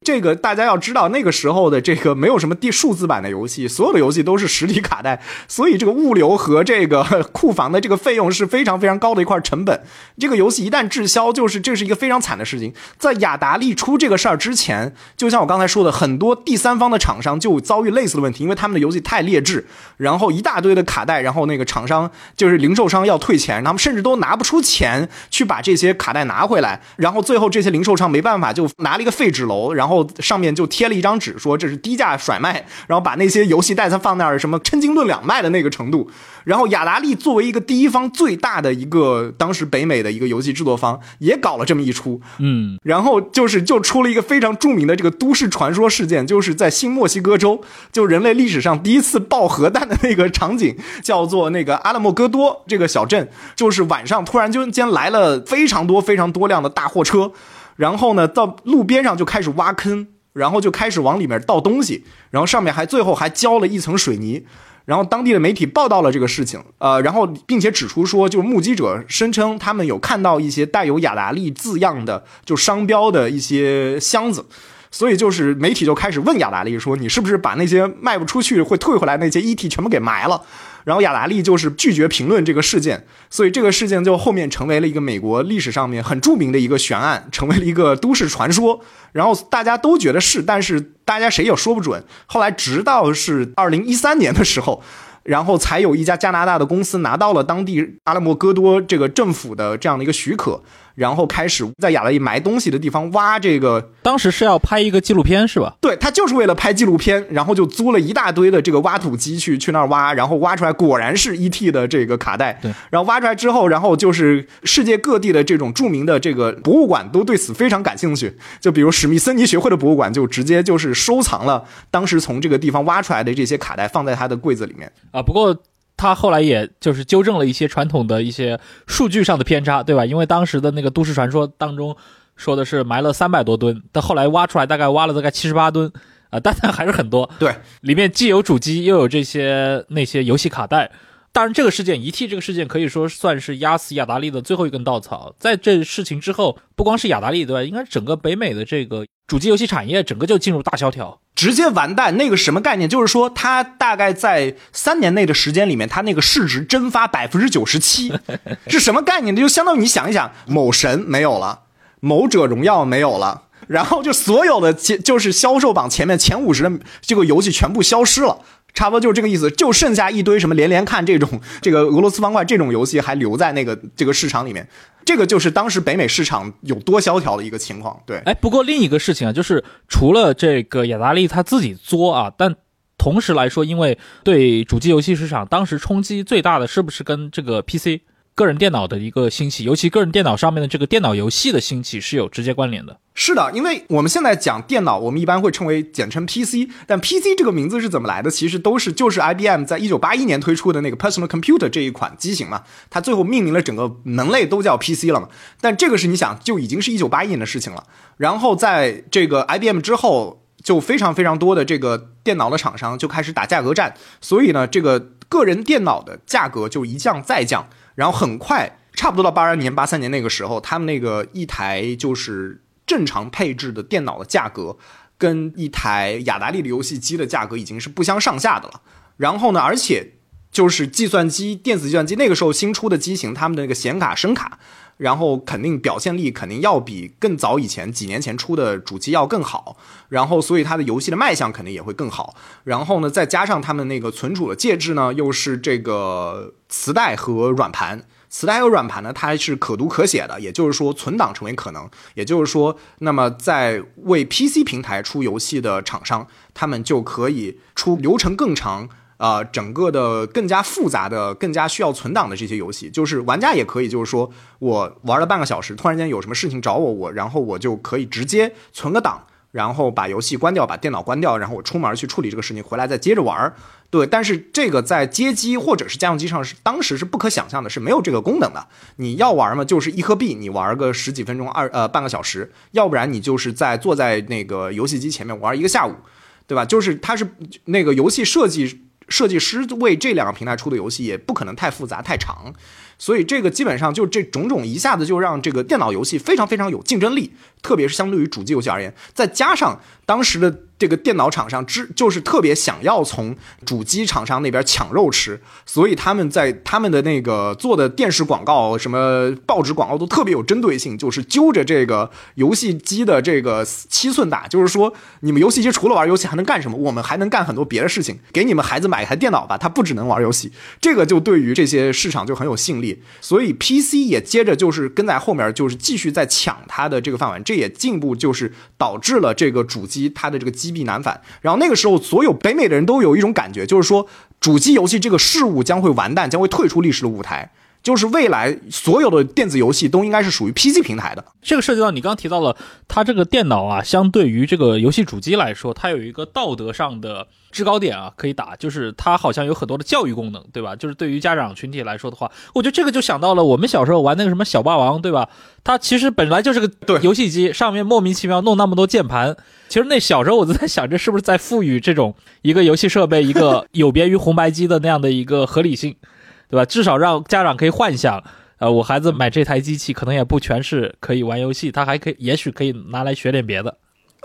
这个大家要知道，那个时候的这个没有什么地数字版的游戏，所有的游戏都是实体卡带，所以这个物流和这个库房的这个费用是非常非常高的一块成本。这个游戏一旦滞销，就是这是一个非常惨的事情。在雅达利出这个事儿之前，就像我刚才说的，很多第三方的厂商就遭遇类似的问题，因为他们的游戏太劣质，然后一大堆的卡带，然后那个厂商就是零售商要退钱，他们甚至都拿不出钱去把这些卡带拿回来，然后最后这些零售商没办法就拿了一个废纸篓，然后。然后上面就贴了一张纸，说这是低价甩卖，然后把那些游戏袋子放那儿，什么称斤论两卖的那个程度。然后雅达利作为一个第一方最大的一个当时北美的一个游戏制作方，也搞了这么一出，嗯，然后就是就出了一个非常著名的这个都市传说事件，就是在新墨西哥州，就人类历史上第一次爆核弹的那个场景，叫做那个阿拉莫戈多这个小镇，就是晚上突然就间来了非常多非常多辆的大货车。然后呢，到路边上就开始挖坑，然后就开始往里面倒东西，然后上面还最后还浇了一层水泥。然后当地的媒体报道了这个事情，呃，然后并且指出说，就目击者声称他们有看到一些带有雅达利字样的就商标的一些箱子，所以就是媒体就开始问雅达利说，你是不是把那些卖不出去会退回来那些 ET 全部给埋了？然后雅达利就是拒绝评论这个事件，所以这个事件就后面成为了一个美国历史上面很著名的一个悬案，成为了一个都市传说。然后大家都觉得是，但是大家谁也说不准。后来直到是二零一三年的时候。然后才有一家加拿大的公司拿到了当地阿拉莫戈多这个政府的这样的一个许可，然后开始在亚利埋东西的地方挖这个。当时是要拍一个纪录片是吧？对他就是为了拍纪录片，然后就租了一大堆的这个挖土机去去那儿挖，然后挖出来果然是 E.T. 的这个卡带。对，然后挖出来之后，然后就是世界各地的这种著名的这个博物馆都对此非常感兴趣，就比如史密森尼学会的博物馆就直接就是收藏了当时从这个地方挖出来的这些卡带，放在他的柜子里面。啊，不过他后来也就是纠正了一些传统的一些数据上的偏差，对吧？因为当时的那个都市传说当中说的是埋了三百多吨，但后来挖出来大概挖了大概七十八吨，啊，但还是很多。对，里面既有主机，又有这些那些游戏卡带。当然，这个事件一 T 这个事件可以说算是压死雅达利的最后一根稻草。在这事情之后，不光是雅达利，对吧？应该整个北美的这个主机游戏产业，整个就进入大萧条，直接完蛋。那个什么概念？就是说，它大概在三年内的时间里面，它那个市值蒸发百分之九十七，(laughs) 是什么概念？就相当于你想一想，某神没有了，某者荣耀没有了，然后就所有的就是销售榜前面前五十的这个游戏全部消失了。差不多就是这个意思，就剩下一堆什么连连看这种 (laughs) 这个俄罗斯方块这种游戏还留在那个这个市场里面，这个就是当时北美市场有多萧条的一个情况。对，哎，不过另一个事情啊，就是除了这个雅达利他自己作啊，但同时来说，因为对主机游戏市场当时冲击最大的是不是跟这个 PC？个人电脑的一个兴起，尤其个人电脑上面的这个电脑游戏的兴起是有直接关联的。是的，因为我们现在讲电脑，我们一般会称为简称 PC，但 PC 这个名字是怎么来的？其实都是就是 IBM 在一九八一年推出的那个 Personal Computer 这一款机型嘛，它最后命名了整个门类都叫 PC 了嘛。但这个是你想就已经是一九八一年的事情了，然后在这个 IBM 之后，就非常非常多的这个电脑的厂商就开始打价格战，所以呢，这个个人电脑的价格就一降再降，然后很快差不多到八二年、八三年那个时候，他们那个一台就是。正常配置的电脑的价格，跟一台雅达利的游戏机的价格已经是不相上下的了。然后呢，而且就是计算机、电子计算机那个时候新出的机型，他们的那个显卡、声卡，然后肯定表现力肯定要比更早以前几年前出的主机要更好。然后，所以它的游戏的卖相肯定也会更好。然后呢，再加上他们那个存储的介质呢，又是这个磁带和软盘。磁带和软盘呢，它是可读可写的，也就是说存档成为可能。也就是说，那么在为 PC 平台出游戏的厂商，他们就可以出流程更长、呃，整个的更加复杂的、更加需要存档的这些游戏。就是玩家也可以，就是说我玩了半个小时，突然间有什么事情找我，我然后我就可以直接存个档。然后把游戏关掉，把电脑关掉，然后我出门去处理这个事情，回来再接着玩。对，但是这个在街机或者是家用机上是当时是不可想象的，是没有这个功能的。你要玩嘛，就是一颗币，你玩个十几分钟，二呃半个小时；要不然你就是在坐在那个游戏机前面玩一个下午，对吧？就是它是那个游戏设计设计师为这两个平台出的游戏，也不可能太复杂太长。所以这个基本上就这种种一下子就让这个电脑游戏非常非常有竞争力，特别是相对于主机游戏而言，再加上当时的。这个电脑厂商之就是特别想要从主机厂商那边抢肉吃，所以他们在他们的那个做的电视广告、什么报纸广告都特别有针对性，就是揪着这个游戏机的这个七寸打，就是说你们游戏机除了玩游戏还能干什么？我们还能干很多别的事情，给你们孩子买一台电脑吧，他不只能玩游戏。这个就对于这些市场就很有吸引力，所以 PC 也接着就是跟在后面，就是继续在抢它的这个饭碗，这也进一步就是导致了这个主机它的这个机。积弊难返，然后那个时候，所有北美的人都有一种感觉，就是说，主机游戏这个事物将会完蛋，将会退出历史的舞台。就是未来所有的电子游戏都应该是属于 PC 平台的。这个涉及到你刚刚提到了，它这个电脑啊，相对于这个游戏主机来说，它有一个道德上的制高点啊，可以打，就是它好像有很多的教育功能，对吧？就是对于家长群体来说的话，我觉得这个就想到了我们小时候玩那个什么小霸王，对吧？它其实本来就是个游戏机，上面莫名其妙弄那么多键盘。其实那小时候我就在想，这是不是在赋予这种一个游戏设备一个有别于红白机的那样的一个合理性？对吧？至少让家长可以幻想，呃，我孩子买这台机器，可能也不全是可以玩游戏，他还可以，也许可以拿来学点别的。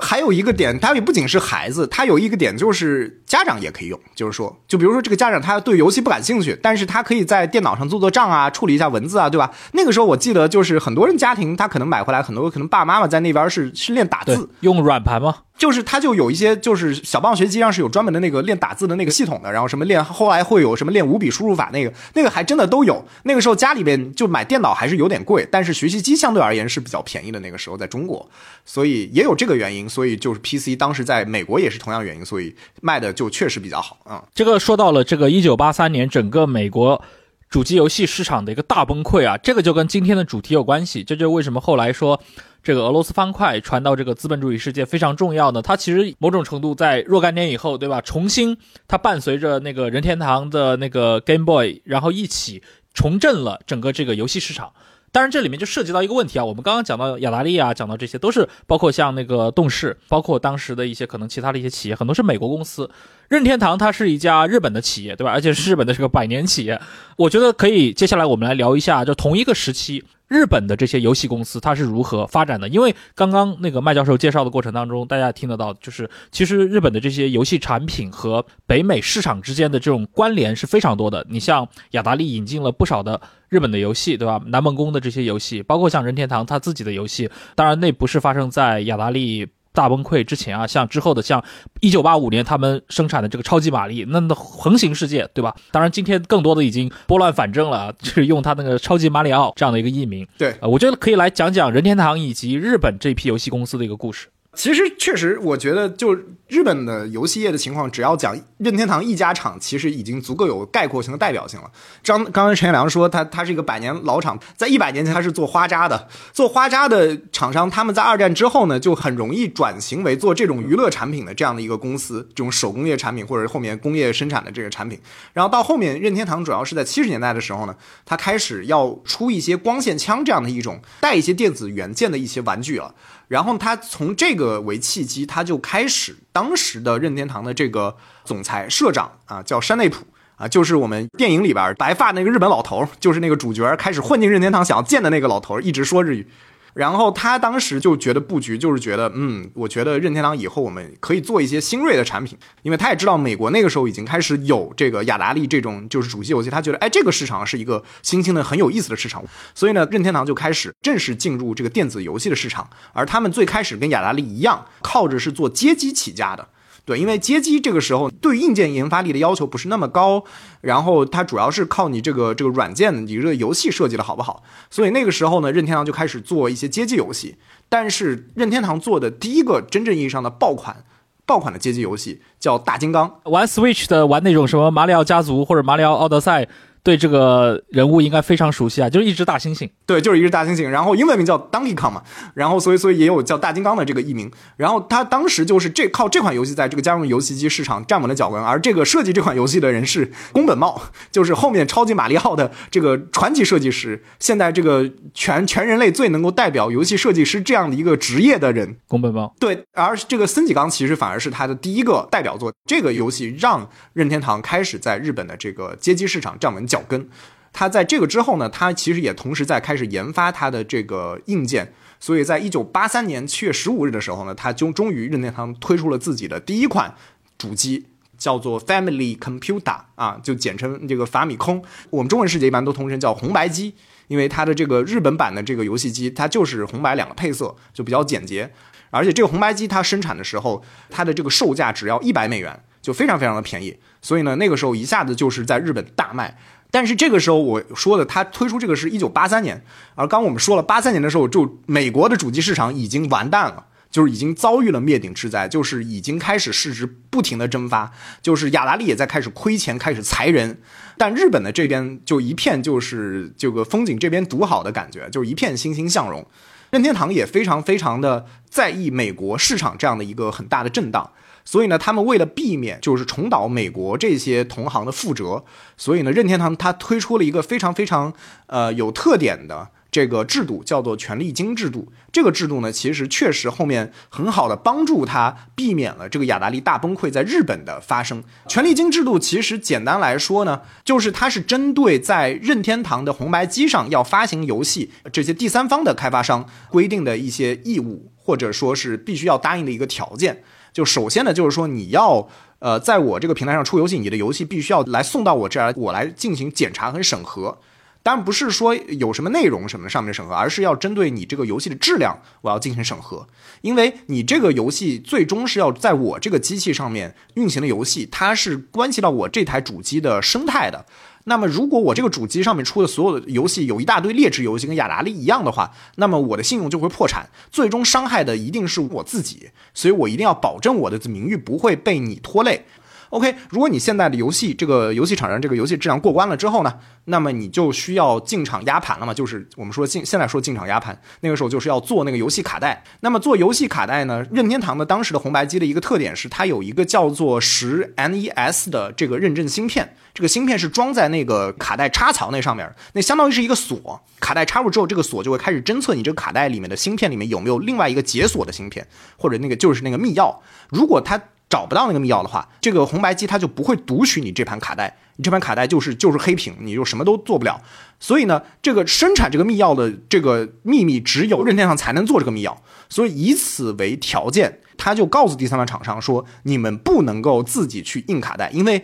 还有一个点，它也不仅是孩子，它有一个点就是家长也可以用，就是说，就比如说这个家长他对游戏不感兴趣，但是他可以在电脑上做做账啊，处理一下文字啊，对吧？那个时候我记得就是很多人家庭他可能买回来很多，可能爸爸妈妈在那边是是练打字，用软盘吗？就是他就有一些，就是小霸王学机上是有专门的那个练打字的那个系统的，然后什么练，后来会有什么练五笔输入法那个，那个还真的都有。那个时候家里边就买电脑还是有点贵，但是学习机相对而言是比较便宜的。那个时候在中国，所以也有这个原因，所以就是 PC 当时在美国也是同样原因，所以卖的就确实比较好啊。这个说到了这个一九八三年整个美国主机游戏市场的一个大崩溃啊，这个就跟今天的主题有关系，这就是为什么后来说。这个俄罗斯方块传到这个资本主义世界非常重要呢，它其实某种程度在若干年以后，对吧？重新它伴随着那个任天堂的那个 Game Boy，然后一起重振了整个这个游戏市场。当然，这里面就涉及到一个问题啊，我们刚刚讲到雅达利亚，讲到这些都是包括像那个动视，包括当时的一些可能其他的一些企业，很多是美国公司。任天堂它是一家日本的企业，对吧？而且是日本的这个百年企业。我觉得可以，接下来我们来聊一下，就同一个时期。日本的这些游戏公司它是如何发展的？因为刚刚那个麦教授介绍的过程当中，大家听得到，就是其实日本的这些游戏产品和北美市场之间的这种关联是非常多的。你像雅达利引进了不少的日本的游戏，对吧？南梦宫的这些游戏，包括像任天堂它自己的游戏，当然那不是发生在雅达利。(laughs) 大崩溃之前啊，像之后的像一九八五年他们生产的这个超级玛丽，那那横行世界，对吧？当然今天更多的已经拨乱反正了，就是用他那个超级马里奥这样的一个艺名。对，我觉得可以来讲讲任天堂以及日本这批游戏公司的一个故事。其实确实，我觉得就日本的游戏业的情况，只要讲任天堂一家厂，其实已经足够有概括性的代表性了。张刚刚陈彦良说，他他是一个百年老厂，在一百年前他是做花渣的，做花渣的厂商，他们在二战之后呢，就很容易转型为做这种娱乐产品的这样的一个公司，这种手工业产品或者后面工业生产的这个产品。然后到后面，任天堂主要是在七十年代的时候呢，他开始要出一些光线枪这样的一种带一些电子元件的一些玩具了。然后他从这个为契机，他就开始当时的任天堂的这个总裁社长啊，叫山内普啊，就是我们电影里边白发那个日本老头，就是那个主角开始混进任天堂想要见的那个老头，一直说日语。然后他当时就觉得布局就是觉得，嗯，我觉得任天堂以后我们可以做一些新锐的产品，因为他也知道美国那个时候已经开始有这个雅达利这种就是主机游戏，他觉得哎这个市场是一个新兴的很有意思的市场，所以呢任天堂就开始正式进入这个电子游戏的市场，而他们最开始跟雅达利一样，靠着是做街机起家的。对，因为街机这个时候对硬件研发力的要求不是那么高，然后它主要是靠你这个这个软件，你这个游戏设计的好不好。所以那个时候呢，任天堂就开始做一些街机游戏。但是任天堂做的第一个真正意义上的爆款，爆款的街机游戏叫《大金刚》。玩 Switch 的玩那种什么马里奥家族或者马里奥奥德赛。对这个人物应该非常熟悉啊，就是一只大猩猩。对，就是一只大猩猩，然后英文名叫 Donkey Kong 嘛，然后所以所以也有叫大金刚的这个译名。然后他当时就是这靠这款游戏在这个家用游戏机市场站稳了脚跟，而这个设计这款游戏的人是宫本茂，就是后面超级马里奥的这个传奇设计师，现在这个全全人类最能够代表游戏设计师这样的一个职业的人，宫本茂。对，而这个森吉刚其实反而是他的第一个代表作，这个游戏让任天堂开始在日本的这个街机市场站稳脚跟。他在这个之后呢，他其实也同时在开始研发他的这个硬件，所以在一九八三年七月十五日的时候呢，他就终于任天堂推出了自己的第一款主机，叫做 Family Computer 啊，就简称这个法米空。我们中文世界一般都通称叫红白机，因为它的这个日本版的这个游戏机，它就是红白两个配色，就比较简洁。而且这个红白机它生产的时候，它的这个售价只要一百美元，就非常非常的便宜。所以呢，那个时候一下子就是在日本大卖。但是这个时候我说的，他推出这个是一九八三年，而刚我们说了八三年的时候，就美国的主机市场已经完蛋了，就是已经遭遇了灭顶之灾，就是已经开始市值不停的蒸发，就是雅达利也在开始亏钱，开始裁人，但日本的这边就一片就是这个风景这边独好的感觉，就是一片欣欣向荣，任天堂也非常非常的在意美国市场这样的一个很大的震荡。所以呢，他们为了避免就是重蹈美国这些同行的覆辙，所以呢，任天堂它推出了一个非常非常呃有特点的这个制度，叫做权利金制度。这个制度呢，其实确实后面很好的帮助他避免了这个雅达利大崩溃在日本的发生。权利金制度其实简单来说呢，就是它是针对在任天堂的红白机上要发行游戏这些第三方的开发商规定的一些义务，或者说是必须要答应的一个条件。就首先呢，就是说你要，呃，在我这个平台上出游戏，你的游戏必须要来送到我这儿，我来进行检查和审核。当然不是说有什么内容什么上面的审核，而是要针对你这个游戏的质量，我要进行审核。因为你这个游戏最终是要在我这个机器上面运行的游戏，它是关系到我这台主机的生态的。那么，如果我这个主机上面出的所有的游戏有一大堆劣质游戏，跟雅达利一样的话，那么我的信用就会破产，最终伤害的一定是我自己。所以我一定要保证我的名誉不会被你拖累。OK，如果你现在的游戏这个游戏厂商这个游戏质量过关了之后呢，那么你就需要进场压盘了嘛？就是我们说进现在说进场压盘，那个时候就是要做那个游戏卡带。那么做游戏卡带呢，任天堂的当时的红白机的一个特点是它有一个叫做十 NES 的这个认证芯片，这个芯片是装在那个卡带插槽那上面，那相当于是一个锁。卡带插入之后，这个锁就会开始侦测你这个卡带里面的芯片里面有没有另外一个解锁的芯片，或者那个就是那个密钥。如果它找不到那个密钥的话，这个红白机它就不会读取你这盘卡带，你这盘卡带就是就是黑屏，你就什么都做不了。所以呢，这个生产这个密钥的这个秘密只有任天堂才能做这个密钥，所以以此为条件，他就告诉第三方厂商说，你们不能够自己去印卡带，因为。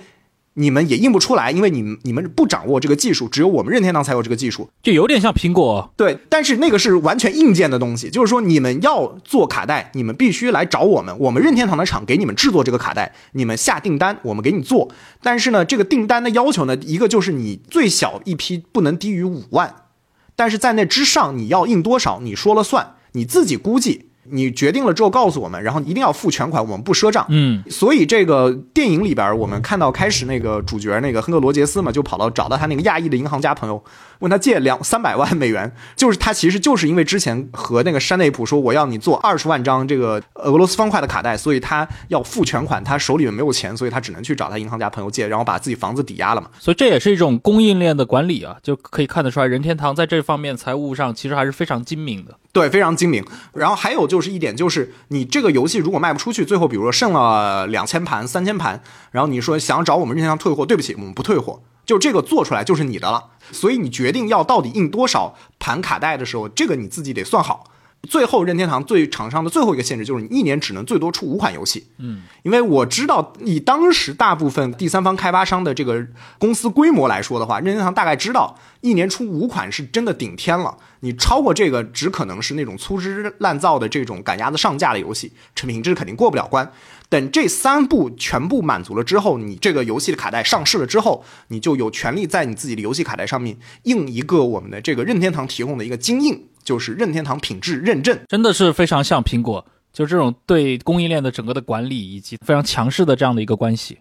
你们也印不出来，因为你们你们不掌握这个技术，只有我们任天堂才有这个技术，就有点像苹果。对，但是那个是完全硬件的东西，就是说你们要做卡带，你们必须来找我们，我们任天堂的厂给你们制作这个卡带，你们下订单，我们给你做。但是呢，这个订单的要求呢，一个就是你最小一批不能低于五万，但是在那之上你要印多少，你说了算，你自己估计。你决定了之后告诉我们，然后一定要付全款，我们不赊账。嗯，所以这个电影里边，我们看到开始那个主角那个亨特罗杰斯嘛，就跑到找到他那个亚裔的银行家朋友，问他借两三百万美元，就是他其实就是因为之前和那个山内普说我要你做二十万张这个俄罗斯方块的卡带，所以他要付全款，他手里面没有钱，所以他只能去找他银行家朋友借，然后把自己房子抵押了嘛。所以这也是一种供应链的管理啊，就可以看得出来，任天堂在这方面财务上其实还是非常精明的。对，非常精明。然后还有就是一点，就是你这个游戏如果卖不出去，最后比如说剩了两千盘、三千盘，然后你说想找我们任天堂退货，对不起，我们不退货，就这个做出来就是你的了。所以你决定要到底印多少盘卡带的时候，这个你自己得算好。最后，任天堂最厂商的最后一个限制就是，你一年只能最多出五款游戏。嗯，因为我知道以当时大部分第三方开发商的这个公司规模来说的话，任天堂大概知道一年出五款是真的顶天了。你超过这个，只可能是那种粗制滥造的这种赶鸭子上架的游戏，成品质肯定过不了关。等这三步全部满足了之后，你这个游戏的卡带上市了之后，你就有权利在你自己的游戏卡带上面印一个我们的这个任天堂提供的一个金印，就是任天堂品质认证。真的是非常像苹果，就这种对供应链的整个的管理以及非常强势的这样的一个关系。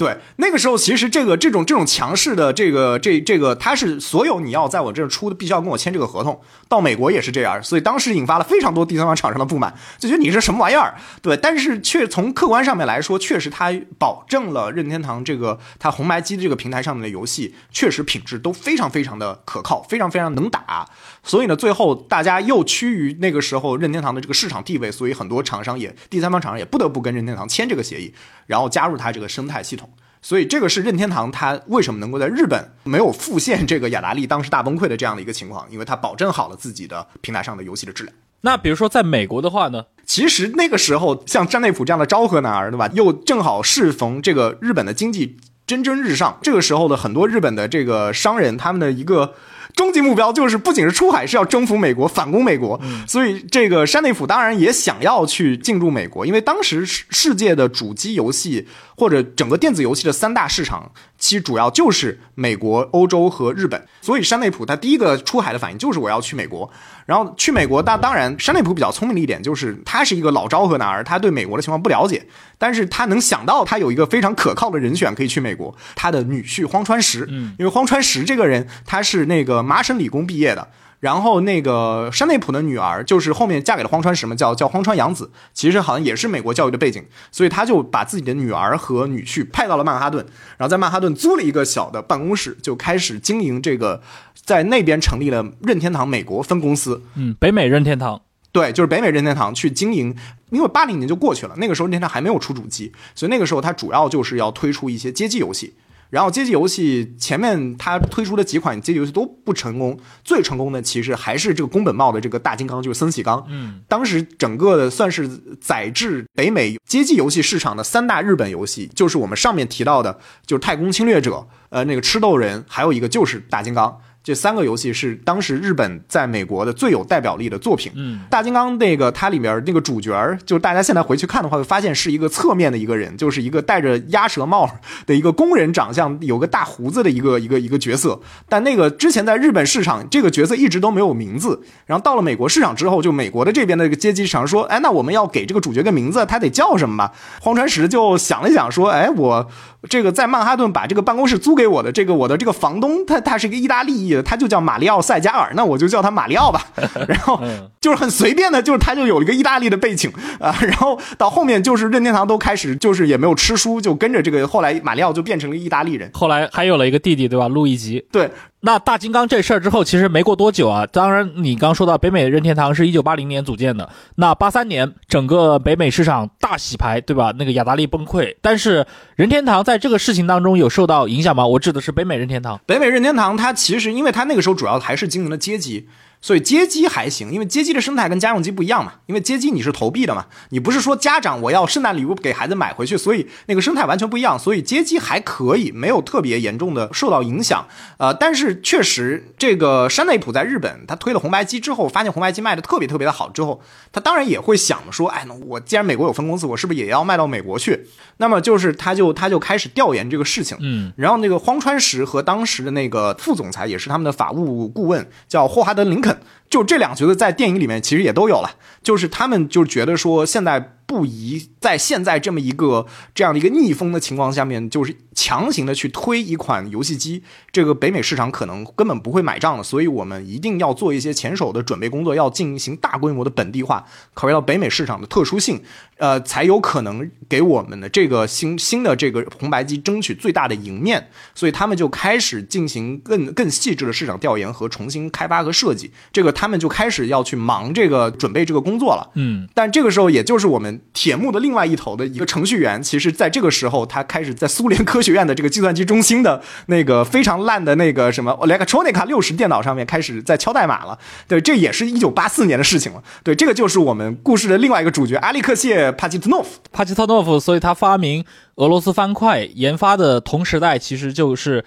对，那个时候其实这个这种这种强势的这个这这个，它是所有你要在我这儿出的，必须要跟我签这个合同。到美国也是这样，所以当时引发了非常多第三方厂商的不满，就觉得你是什么玩意儿？对，但是却从客观上面来说，确实它保证了任天堂这个它红白机的这个平台上面的游戏，确实品质都非常非常的可靠，非常非常能打。所以呢，最后大家又趋于那个时候任天堂的这个市场地位，所以很多厂商也第三方厂商也不得不跟任天堂签这个协议，然后加入它这个生态系统。所以这个是任天堂它为什么能够在日本没有复现这个雅达利当时大崩溃的这样的一个情况，因为它保证好了自己的平台上的游戏的质量。那比如说在美国的话呢？其实那个时候像詹内普这样的昭和男儿，对吧？又正好适逢这个日本的经济蒸蒸日上，这个时候的很多日本的这个商人，他们的一个。终极目标就是不仅是出海，是要征服美国，反攻美国。所以这个山内溥当然也想要去进入美国，因为当时世世界的主机游戏或者整个电子游戏的三大市场，其实主要就是美国、欧洲和日本。所以山内溥他第一个出海的反应就是我要去美国。然后去美国，当当然山内溥比较聪明的一点就是他是一个老昭和男儿，他对美国的情况不了解，但是他能想到他有一个非常可靠的人选可以去美国，他的女婿荒川石。嗯，因为荒川石这个人他是那个麻省理工毕业的。然后那个山内溥的女儿就是后面嫁给了荒川什么，叫叫荒川洋子，其实好像也是美国教育的背景，所以他就把自己的女儿和女婿派到了曼哈顿，然后在曼哈顿租了一个小的办公室，就开始经营这个，在那边成立了任天堂美国分公司。嗯，北美任天堂。对，就是北美任天堂去经营，因为八零年就过去了，那个时候任天堂还没有出主机，所以那个时候它主要就是要推出一些街机游戏。然后街机游戏前面它推出的几款街机游戏都不成功，最成功的其实还是这个宫本茂的这个大金刚，就是森喜刚。嗯，当时整个的算是载至北美街机游戏市场的三大日本游戏，就是我们上面提到的，就是太空侵略者，呃，那个吃豆人，还有一个就是大金刚。这三个游戏是当时日本在美国的最有代表力的作品。嗯，大金刚那个它里面那个主角，就是大家现在回去看的话，会发现是一个侧面的一个人，就是一个戴着鸭舌帽的一个工人长相，有个大胡子的一个一个一个角色。但那个之前在日本市场，这个角色一直都没有名字。然后到了美国市场之后，就美国的这边的这个街机厂说，哎，那我们要给这个主角个名字，他得叫什么吧？荒川石就想了想，说，哎，我这个在曼哈顿把这个办公室租给我的这个我的这个房东，他他是一个意大利他就叫马里奥塞加尔，那我就叫他马里奥吧。(laughs) 然后就是很随便的，就是他就有一个意大利的背景啊。然后到后面就是任天堂都开始就是也没有吃书，就跟着这个，后来马里奥就变成了意大利人。后来还有了一个弟弟，对吧？路易吉。对，那大金刚这事儿之后，其实没过多久啊。当然，你刚说到北美任天堂是一九八零年组建的，那八三年整个北美市场大洗牌，对吧？那个雅达利崩溃，但是任天堂在这个事情当中有受到影响吗？我指的是北美任天堂。北美任天堂它其实因为它那个时候主要还是经营的街机。所以街机还行，因为街机的生态跟家用机不一样嘛。因为街机你是投币的嘛，你不是说家长我要圣诞礼物给孩子买回去，所以那个生态完全不一样。所以街机还可以，没有特别严重的受到影响。呃，但是确实，这个山内普在日本他推了红白机之后，发现红白机卖的特别特别的好之后，他当然也会想说，哎，那我既然美国有分公司，我是不是也要卖到美国去？那么就是他就他就开始调研这个事情。嗯，然后那个荒川石和当时的那个副总裁也是他们的法务顾问，叫霍华德林肯。that 就这两个角色在电影里面其实也都有了，就是他们就觉得说现在。不宜在现在这么一个这样的一个逆风的情况下面，就是强行的去推一款游戏机，这个北美市场可能根本不会买账的，所以我们一定要做一些前手的准备工作，要进行大规模的本地化，考虑到北美市场的特殊性，呃，才有可能给我们的这个新新的这个红白机争取最大的赢面。所以他们就开始进行更更细致的市场调研和重新开发和设计，这个他们就开始要去忙这个准备这个工作了。嗯，但这个时候也就是我们。铁幕的另外一头的一个程序员，其实在这个时候，他开始在苏联科学院的这个计算机中心的那个非常烂的那个什么 Electronica 六十电脑上面开始在敲代码了。对，这也是一九八四年的事情了。对，这个就是我们故事的另外一个主角阿利克谢帕基特诺夫。帕基特诺夫，所以他发明俄罗斯方块研发的同时代，其实就是。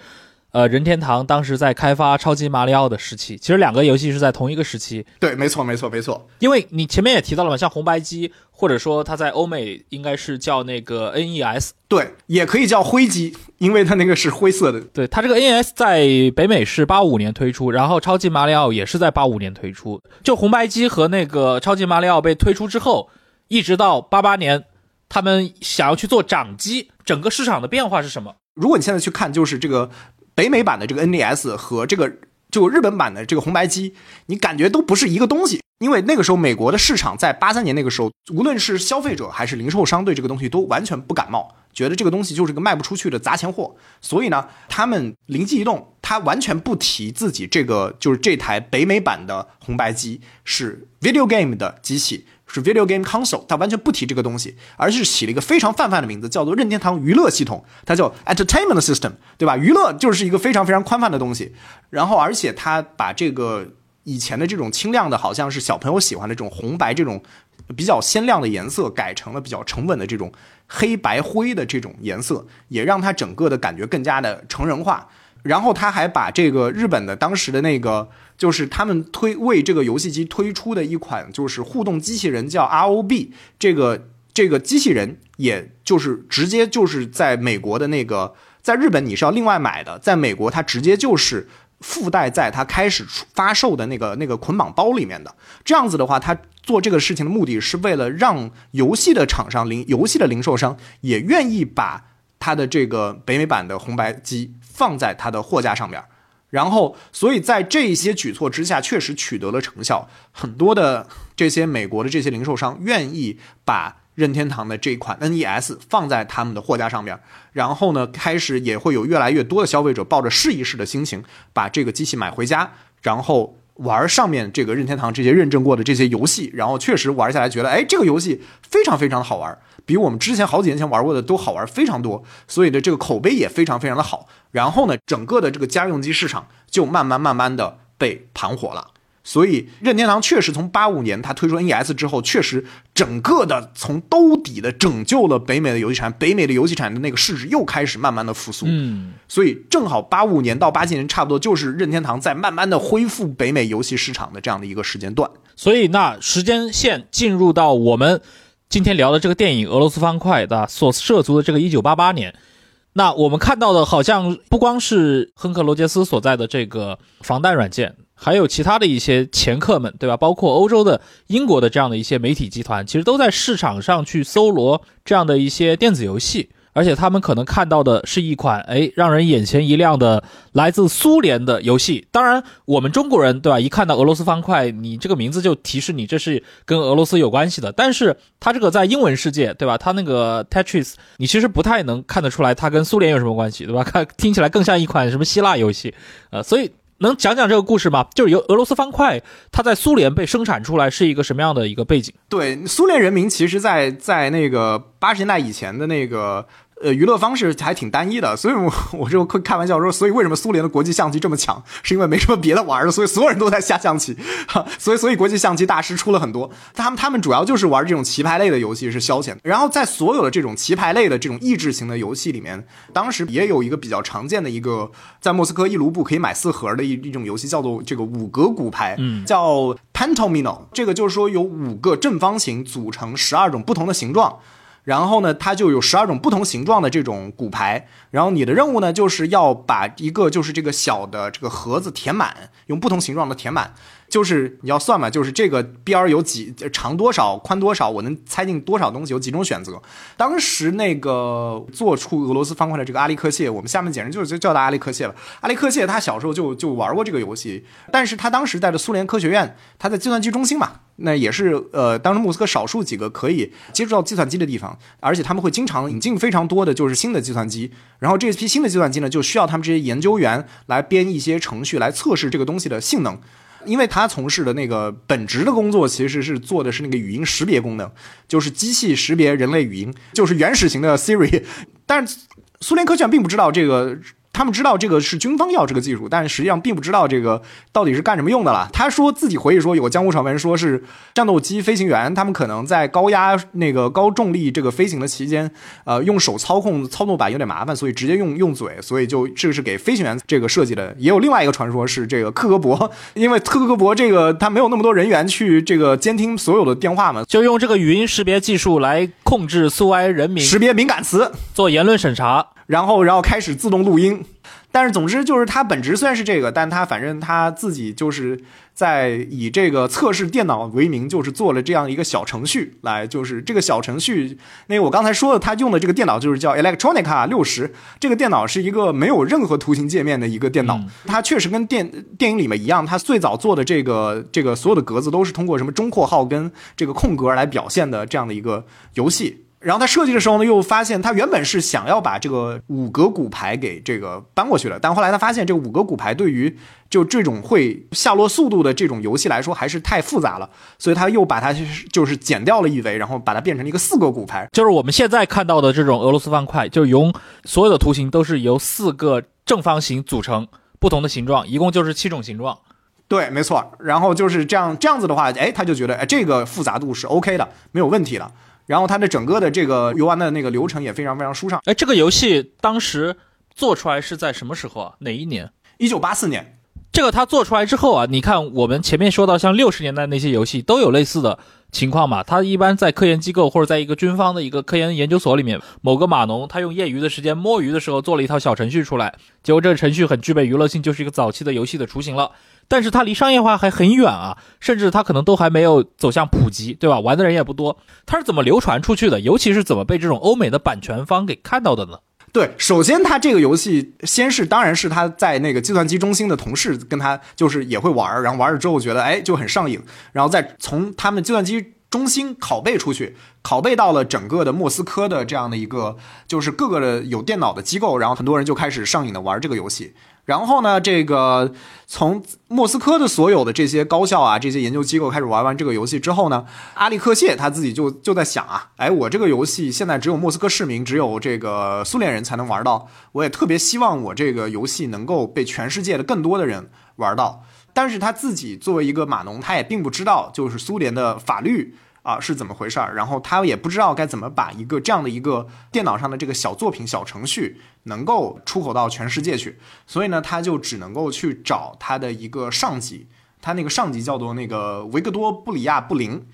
呃，任天堂当时在开发超级马里奥的时期，其实两个游戏是在同一个时期。对，没错，没错，没错。因为你前面也提到了嘛，像红白机，或者说它在欧美应该是叫那个 NES，对，也可以叫灰机，因为它那个是灰色的。对，它这个 NES 在北美是八五年推出，然后超级马里奥也是在八五年推出。就红白机和那个超级马里奥被推出之后，一直到八八年，他们想要去做掌机，整个市场的变化是什么？如果你现在去看，就是这个。北美版的这个 NDS 和这个就日本版的这个红白机，你感觉都不是一个东西，因为那个时候美国的市场在八三年那个时候，无论是消费者还是零售商对这个东西都完全不感冒，觉得这个东西就是个卖不出去的砸钱货，所以呢，他们灵机一动，他完全不提自己这个就是这台北美版的红白机是 video game 的机器。是 video game console，它完全不提这个东西，而是起了一个非常泛泛的名字，叫做任天堂娱乐系统，它叫 entertainment system，对吧？娱乐就是一个非常非常宽泛的东西。然后，而且它把这个以前的这种清亮的，好像是小朋友喜欢的这种红白这种比较鲜亮的颜色，改成了比较沉稳的这种黑白灰的这种颜色，也让它整个的感觉更加的成人化。然后他还把这个日本的当时的那个，就是他们推为这个游戏机推出的一款就是互动机器人叫 ROB，这个这个机器人也就是直接就是在美国的那个，在日本你是要另外买的，在美国它直接就是附带在它开始发售的那个那个捆绑包里面的。这样子的话，他做这个事情的目的是为了让游戏的厂商零游戏的零售商也愿意把它的这个北美版的红白机。放在它的货架上面，然后，所以在这一些举措之下，确实取得了成效。很多的这些美国的这些零售商愿意把任天堂的这款 NES 放在他们的货架上面，然后呢，开始也会有越来越多的消费者抱着试一试的心情，把这个机器买回家，然后玩上面这个任天堂这些认证过的这些游戏，然后确实玩下来，觉得哎，这个游戏非常非常的好玩。比我们之前好几年前玩过的都好玩非常多，所以的这个口碑也非常非常的好。然后呢，整个的这个家用机市场就慢慢慢慢的被盘活了。所以任天堂确实从八五年它推出 NES 之后，确实整个的从兜底的拯救了北美的游戏产，北美的游戏产的那个市值又开始慢慢的复苏。嗯，所以正好八五年到八七年差不多就是任天堂在慢慢的恢复北美游戏市场的这样的一个时间段。所以那时间线进入到我们。今天聊的这个电影《俄罗斯方块》的所涉足的这个一九八八年，那我们看到的好像不光是亨克罗杰斯所在的这个防弹软件，还有其他的一些掮客们，对吧？包括欧洲的、英国的这样的一些媒体集团，其实都在市场上去搜罗这样的一些电子游戏。而且他们可能看到的是一款哎让人眼前一亮的来自苏联的游戏。当然，我们中国人对吧？一看到俄罗斯方块，你这个名字就提示你这是跟俄罗斯有关系的。但是它这个在英文世界对吧？它那个 Tetris，你其实不太能看得出来它跟苏联有什么关系对吧？看听起来更像一款什么希腊游戏，呃，所以能讲讲这个故事吗？就是由俄罗斯方块它在苏联被生产出来是一个什么样的一个背景？对，苏联人民其实，在在那个八十年代以前的那个。呃，娱乐方式还挺单一的，所以我 (laughs) 我就会开玩笑说，所以为什么苏联的国际象棋这么强，是因为没什么别的玩的，所以所有人都在下象棋，哈，所以所以国际象棋大师出了很多，他们他们主要就是玩这种棋牌类的游戏是消遣，然后在所有的这种棋牌类的这种益智型的游戏里面，当时也有一个比较常见的一个，在莫斯科一卢布可以买四盒的一一种游戏，叫做这个五格骨牌，嗯，叫 Pantomino，这个就是说有五个正方形组成十二种不同的形状。然后呢，它就有十二种不同形状的这种骨牌。然后你的任务呢，就是要把一个就是这个小的这个盒子填满，用不同形状的填满。就是你要算嘛，就是这个边儿有几长多少、宽多少，我能猜进多少东西，有几种选择。当时那个做出俄罗斯方块的这个阿利克谢，我们下面简直就是叫他阿利克谢了。阿利克谢他小时候就就玩过这个游戏，但是他当时在的苏联科学院，他在计算机中心嘛，那也是呃，当时莫斯科少数几个可以接触到计算机的地方，而且他们会经常引进非常多的就是新的计算机，然后这批新的计算机呢，就需要他们这些研究员来编一些程序来测试这个东西的性能。因为他从事的那个本职的工作，其实是做的是那个语音识别功能，就是机器识别人类语音，就是原始型的 Siri。但是苏联科学院并不知道这个。他们知道这个是军方要这个技术，但是实际上并不知道这个到底是干什么用的了。他说自己回忆说，有个江湖传闻说是战斗机飞行员，他们可能在高压那个高重力这个飞行的期间，呃，用手操控操作板有点麻烦，所以直接用用嘴，所以就这个是给飞行员这个设计的。也有另外一个传说是这个克格勃，因为克格勃这个他没有那么多人员去这个监听所有的电话嘛，就用这个语音识别技术来控制苏维埃人民，识别敏感词，做言论审查。然后，然后开始自动录音，但是总之就是它本质虽然是这个，但它反正它自己就是在以这个测试电脑为名，就是做了这样一个小程序来，就是这个小程序，那个我刚才说的，它用的这个电脑就是叫 Electronica 六十，这个电脑是一个没有任何图形界面的一个电脑，它确实跟电电影里面一样，它最早做的这个这个所有的格子都是通过什么中括号跟这个空格来表现的这样的一个游戏。然后他设计的时候呢，又发现他原本是想要把这个五格骨牌给这个搬过去的，但后来他发现这个五格骨牌对于就这种会下落速度的这种游戏来说还是太复杂了，所以他又把它就是减掉了一维，然后把它变成了一个四个骨牌，就是我们现在看到的这种俄罗斯方块，就是由所有的图形都是由四个正方形组成，不同的形状，一共就是七种形状。对，没错。然后就是这样这样子的话，哎，他就觉得哎这个复杂度是 OK 的，没有问题的。然后它的整个的这个游玩的那个流程也非常非常舒畅。哎，这个游戏当时做出来是在什么时候啊？哪一年？一九八四年。这个它做出来之后啊，你看我们前面说到像六十年代那些游戏都有类似的情况嘛。它一般在科研机构或者在一个军方的一个科研研究所里面，某个码农他用业余的时间摸鱼的时候做了一套小程序出来，结果这个程序很具备娱乐性，就是一个早期的游戏的雏形了。但是它离商业化还很远啊，甚至它可能都还没有走向普及，对吧？玩的人也不多。它是怎么流传出去的？尤其是怎么被这种欧美的版权方给看到的呢？对，首先他这个游戏先是，当然是他在那个计算机中心的同事跟他就是也会玩儿，然后玩了之后觉得哎就很上瘾，然后再从他们计算机中心拷贝出去，拷贝到了整个的莫斯科的这样的一个就是各个的有电脑的机构，然后很多人就开始上瘾的玩这个游戏。然后呢，这个从莫斯科的所有的这些高校啊，这些研究机构开始玩完这个游戏之后呢，阿利克谢他自己就就在想啊，哎，我这个游戏现在只有莫斯科市民，只有这个苏联人才能玩到，我也特别希望我这个游戏能够被全世界的更多的人玩到。但是他自己作为一个码农，他也并不知道就是苏联的法律。啊，是怎么回事儿？然后他也不知道该怎么把一个这样的一个电脑上的这个小作品、小程序能够出口到全世界去，所以呢，他就只能够去找他的一个上级，他那个上级叫做那个维克多·布里亚布林。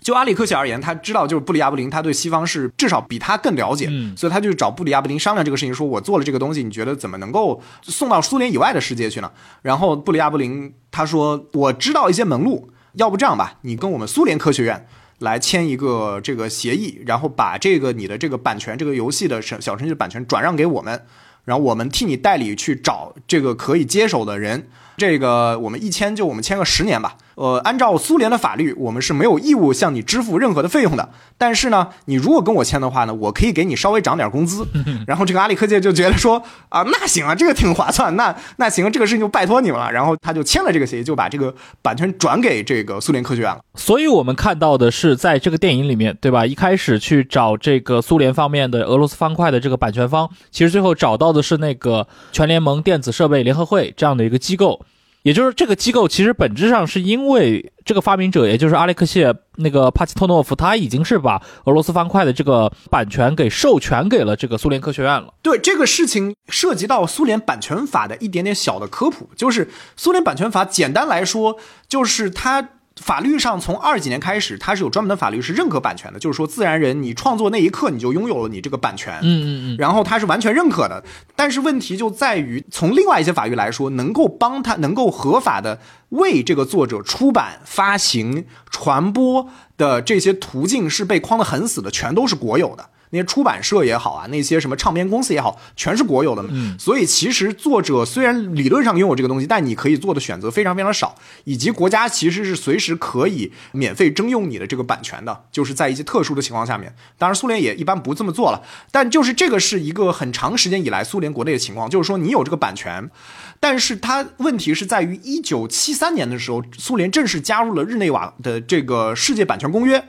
就阿里克谢而言，他知道就是布里亚布林，他对西方是至少比他更了解，所以他就找布里亚布林商量这个事情，说我做了这个东西，你觉得怎么能够送到苏联以外的世界去呢？然后布里亚布林他说，我知道一些门路，要不这样吧，你跟我们苏联科学院。来签一个这个协议，然后把这个你的这个版权，这个游戏的小小程序的版权转让给我们，然后我们替你代理去找这个可以接手的人。这个我们一签就我们签个十年吧。呃，按照苏联的法律，我们是没有义务向你支付任何的费用的。但是呢，你如果跟我签的话呢，我可以给你稍微涨点工资。(laughs) 然后这个阿里科技就觉得说啊，那行啊，这个挺划算。那那行，这个事情就拜托你们了。然后他就签了这个协议，就把这个版权转给这个苏联科学院了。所以我们看到的是，在这个电影里面，对吧？一开始去找这个苏联方面的俄罗斯方块的这个版权方，其实最后找到的是那个全联盟电子设备联合会这样的一个机构。也就是这个机构其实本质上是因为这个发明者，也就是阿列克谢那个帕奇托诺夫，他已经是把俄罗斯方块的这个版权给授权给了这个苏联科学院了。对这个事情涉及到苏联版权法的一点点小的科普，就是苏联版权法简单来说就是它。法律上从二几年开始，它是有专门的法律是认可版权的，就是说自然人你创作那一刻你就拥有了你这个版权，嗯嗯嗯，然后它是完全认可的。但是问题就在于，从另外一些法律来说，能够帮他能够合法的为这个作者出版、发行、传播的这些途径是被框得很死的，全都是国有的。那些出版社也好啊，那些什么唱片公司也好，全是国有的。嗯，所以其实作者虽然理论上拥有这个东西，但你可以做的选择非常非常少，以及国家其实是随时可以免费征用你的这个版权的，就是在一些特殊的情况下面。当然，苏联也一般不这么做了，但就是这个是一个很长时间以来苏联国内的情况，就是说你有这个版权，但是它问题是在于一九七三年的时候，苏联正式加入了日内瓦的这个世界版权公约。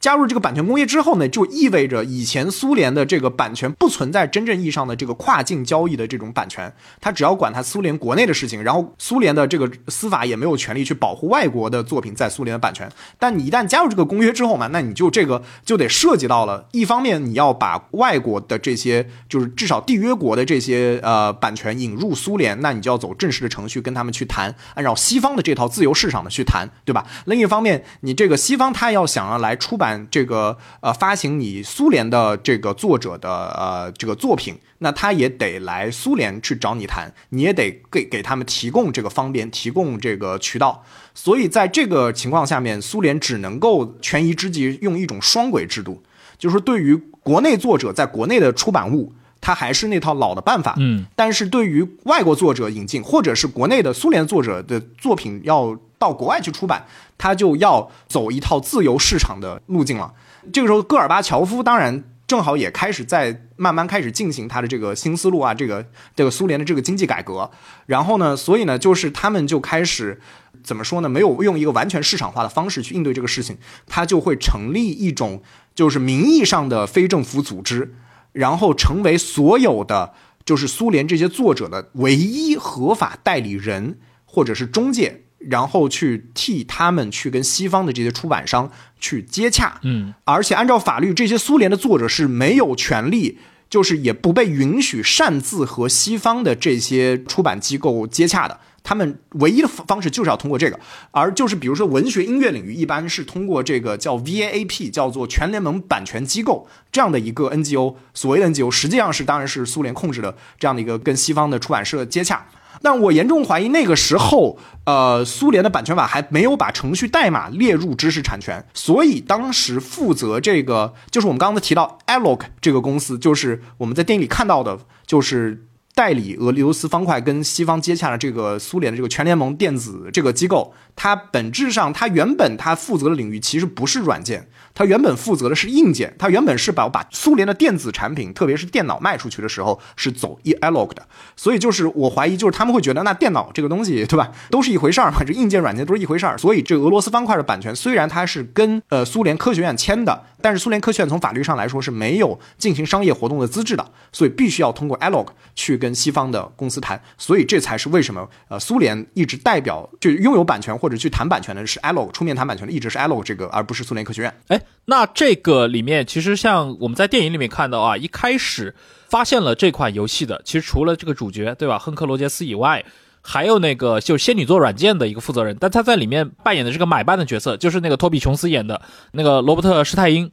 加入这个版权工业之后呢，就意味着以前苏联的这个版权不存在真正意义上的这个跨境交易的这种版权，它只要管它苏联国内的事情，然后苏联的这个司法也没有权利去保护外国的作品在苏联的版权。但你一旦加入这个公约之后嘛，那你就这个就得涉及到了，一方面你要把外国的这些就是至少缔约国的这些呃版权引入苏联，那你就要走正式的程序跟他们去谈，按照西方的这套自由市场的去谈，对吧？另一方面，你这个西方他要想要来出版。这个呃，发行你苏联的这个作者的呃这个作品，那他也得来苏联去找你谈，你也得给给他们提供这个方便，提供这个渠道。所以在这个情况下面，苏联只能够权宜之计用一种双轨制度，就是对于国内作者在国内的出版物，它还是那套老的办法，嗯，但是对于外国作者引进，或者是国内的苏联作者的作品要到国外去出版。他就要走一套自由市场的路径了。这个时候，戈尔巴乔夫当然正好也开始在慢慢开始进行他的这个新思路啊，这个这个苏联的这个经济改革。然后呢，所以呢，就是他们就开始怎么说呢？没有用一个完全市场化的方式去应对这个事情，他就会成立一种就是名义上的非政府组织，然后成为所有的就是苏联这些作者的唯一合法代理人或者是中介。然后去替他们去跟西方的这些出版商去接洽，嗯，而且按照法律，这些苏联的作者是没有权利，就是也不被允许擅自和西方的这些出版机构接洽的。他们唯一的方式就是要通过这个，而就是比如说文学音乐领域，一般是通过这个叫 VAAP，叫做全联盟版权机构这样的一个 NGO，所谓的 NGO，实际上是当然是苏联控制的这样的一个跟西方的出版社接洽。但我严重怀疑那个时候，呃，苏联的版权法还没有把程序代码列入知识产权，所以当时负责这个就是我们刚才提到 Allok 这个公司，就是我们在电影里看到的，就是代理俄罗斯方块跟西方接洽的这个苏联的这个全联盟电子这个机构，它本质上它原本它负责的领域其实不是软件。他原本负责的是硬件，他原本是把把苏联的电子产品，特别是电脑卖出去的时候是走 e a l o g 的，所以就是我怀疑，就是他们会觉得那电脑这个东西，对吧，都是一回事儿嘛，这硬件软件都是一回事儿，所以这俄罗斯方块的版权虽然它是跟呃苏联科学院签的，但是苏联科学院从法律上来说是没有进行商业活动的资质的，所以必须要通过 a l o g 去跟西方的公司谈，所以这才是为什么呃苏联一直代表就拥有版权或或者去谈版权的是 a l o 出面谈版权的一直是 a l o 这个，而不是苏联科学院。哎。那这个里面，其实像我们在电影里面看到啊，一开始发现了这款游戏的，其实除了这个主角对吧，亨克罗杰斯以外，还有那个就是仙女座软件的一个负责人，但他在里面扮演的这个买办的角色，就是那个托比琼斯演的那个罗伯特施泰因，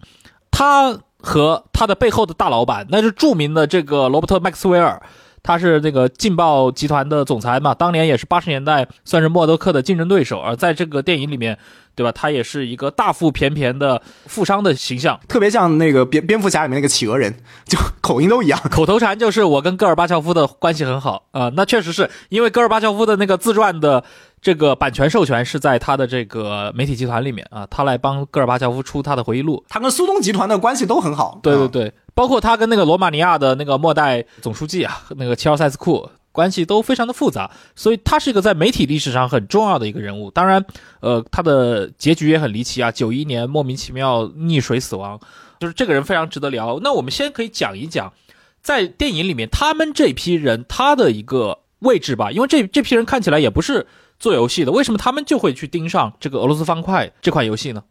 他和他的背后的大老板，那是著名的这个罗伯特麦克斯韦尔。他是那个劲爆集团的总裁嘛，当年也是八十年代算是默多克的竞争对手，而在这个电影里面，对吧？他也是一个大腹便便的富商的形象，特别像那个蝙蝙蝠侠里面那个企鹅人，(laughs) 就口音都一样。口头禅就是我跟戈尔巴乔夫的关系很好啊，那确实是因为戈尔巴乔夫的那个自传的这个版权授权是在他的这个媒体集团里面啊，他来帮戈尔巴乔夫出他的回忆录，他跟苏东集团的关系都很好。对对对。包括他跟那个罗马尼亚的那个末代总书记啊，那个齐奥塞斯库关系都非常的复杂，所以他是一个在媒体历史上很重要的一个人物。当然，呃，他的结局也很离奇啊，九一年莫名其妙溺水死亡，就是这个人非常值得聊。那我们先可以讲一讲，在电影里面他们这批人他的一个位置吧，因为这这批人看起来也不是做游戏的，为什么他们就会去盯上这个俄罗斯方块这款游戏呢？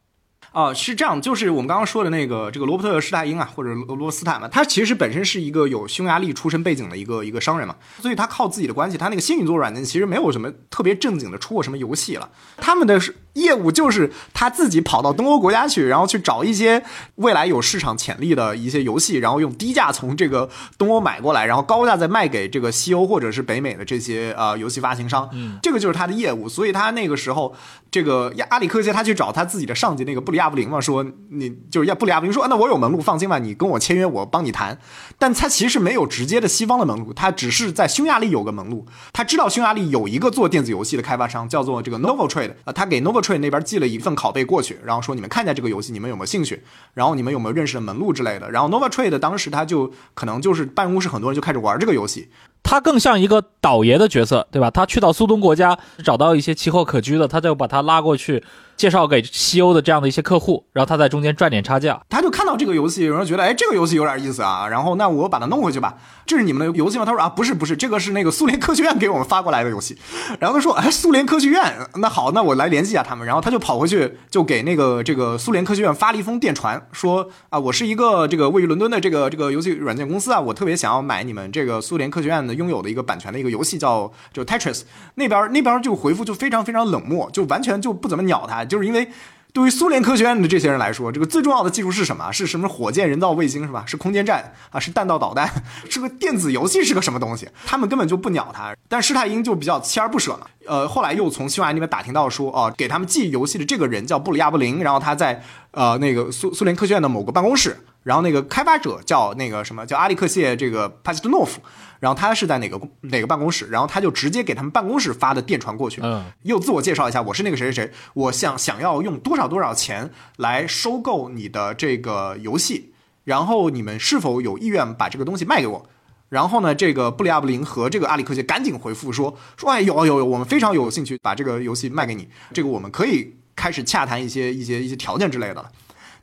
啊，是这样，就是我们刚刚说的那个这个罗伯特施泰因啊，或者俄罗斯坦嘛，他其实本身是一个有匈牙利出身背景的一个一个商人嘛，所以他靠自己的关系，他那个仙女座软件其实没有什么特别正经的出过什么游戏了。他们的是业务就是他自己跑到东欧国家去，然后去找一些未来有市场潜力的一些游戏，然后用低价从这个东欧买过来，然后高价再卖给这个西欧或者是北美的这些呃游戏发行商。嗯，这个就是他的业务。所以他那个时候，这个阿里科技他去找他自己的上级那个布里亚布林嘛，说你就是要布里亚布林说，那我有门路，放心吧，你跟我签约，我帮你谈。但他其实没有直接的西方的门路，他只是在匈牙利有个门路。他知道匈牙利有一个做电子游戏的开发商，叫做这个 Novotrade 啊，他给 Nov。Trade 那边寄了一份拷贝过去，然后说你们看一下这个游戏，你们有没有兴趣？然后你们有没有认识的门路之类的？然后 Nova Trade 当时他就可能就是办公室很多人就开始玩这个游戏。他更像一个倒爷的角色，对吧？他去到苏东国家找到一些奇货可居的，他就把他拉过去，介绍给西欧的这样的一些客户，然后他在中间赚点差价。他就看到这个游戏，有人觉得，哎，这个游戏有点意思啊，然后那我把它弄回去吧。这是你们的游戏吗？他说啊，不是，不是，这个是那个苏联科学院给我们发过来的游戏。(laughs) 然后他说，哎，苏联科学院，那好，那我来联系一下他们。然后他就跑回去，就给那个这个苏联科学院发了一封电传，说啊，我是一个这个位于伦敦的这个这个游戏软件公司啊，我特别想要买你们这个苏联科学院的拥有的一个版权。的一个游戏叫就 Tetris，那边那边就回复就非常非常冷漠，就完全就不怎么鸟他，就是因为对于苏联科学院的这些人来说，这个最重要的技术是什么？是什么火箭、人造卫星是吧？是空间站啊？是弹道导弹？(laughs) 是个电子游戏是个什么东西？他们根本就不鸟他。但施泰因就比较锲而不舍嘛。呃，后来又从匈牙利那边打听到说，哦，给他们寄游戏的这个人叫布里亚布林，然后他在呃那个苏苏联科学院的某个办公室，然后那个开发者叫那个什么叫阿里克谢这个帕斯特诺夫。然后他是在哪个哪个办公室？然后他就直接给他们办公室发的电传过去，嗯，又自我介绍一下，我是那个谁谁谁，我想想要用多少多少钱来收购你的这个游戏，然后你们是否有意愿把这个东西卖给我？然后呢，这个布里亚布林和这个阿里克谢赶紧回复说说，哎，有有有，我们非常有兴趣把这个游戏卖给你，这个我们可以开始洽谈一些一些一些条件之类的了。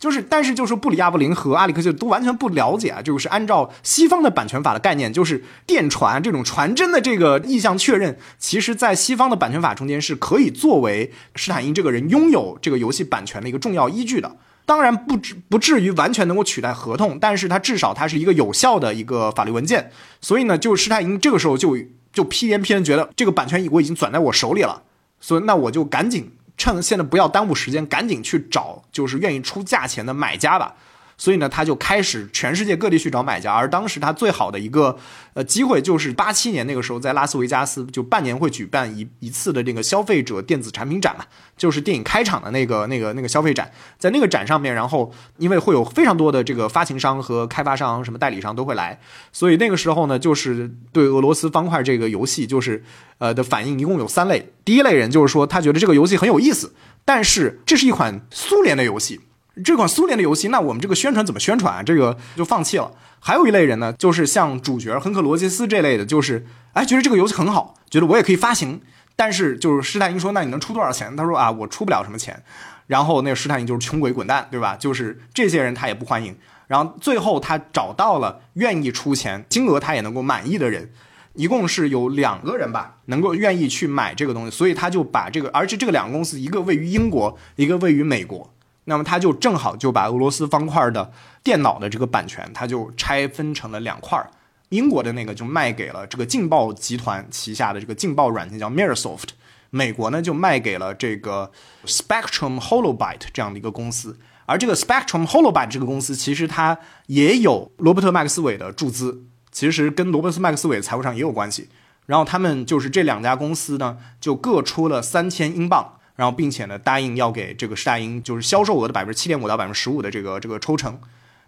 就是，但是就是布里亚布林和阿里克就都完全不了解啊，就是按照西方的版权法的概念，就是电传这种传真的这个意向确认，其实在西方的版权法中间是可以作为施坦因这个人拥有这个游戏版权的一个重要依据的。当然不至不至于完全能够取代合同，但是它至少它是一个有效的一个法律文件。所以呢，就施泰因这个时候就就屁颠屁颠觉得这个版权我已经攥在我手里了，所以那我就赶紧。趁现在不要耽误时间，赶紧去找就是愿意出价钱的买家吧。所以呢，他就开始全世界各地去找买家。而当时他最好的一个呃机会，就是八七年那个时候，在拉斯维加斯就半年会举办一一次的这个消费者电子产品展嘛，就是电影开场的那个那个那个消费展。在那个展上面，然后因为会有非常多的这个发行商和开发商、什么代理商都会来，所以那个时候呢，就是对俄罗斯方块这个游戏，就是呃的反应一共有三类。第一类人就是说，他觉得这个游戏很有意思，但是这是一款苏联的游戏。这款苏联的游戏，那我们这个宣传怎么宣传啊？这个就放弃了。还有一类人呢，就是像主角亨克罗杰斯这类的，就是哎，觉得这个游戏很好，觉得我也可以发行。但是就是施泰因说，那你能出多少钱？他说啊，我出不了什么钱。然后那个施泰因就是穷鬼滚蛋，对吧？就是这些人他也不欢迎。然后最后他找到了愿意出钱、金额他也能够满意的人，一共是有两个人吧，能够愿意去买这个东西。所以他就把这个，而且这个两个公司，一个位于英国，一个位于美国。那么他就正好就把俄罗斯方块的电脑的这个版权，他就拆分成了两块儿。英国的那个就卖给了这个劲爆集团旗下的这个劲爆软件叫 Microsoft，美国呢就卖给了这个 Spectrum Holobyte 这样的一个公司。而这个 Spectrum Holobyte 这个公司其实它也有罗伯特麦克斯韦的注资，其实跟罗伯特麦克斯韦财务上也有关系。然后他们就是这两家公司呢，就各出了三千英镑。然后，并且呢，答应要给这个施大英就是销售额的百分之七点五到百分之十五的这个这个抽成。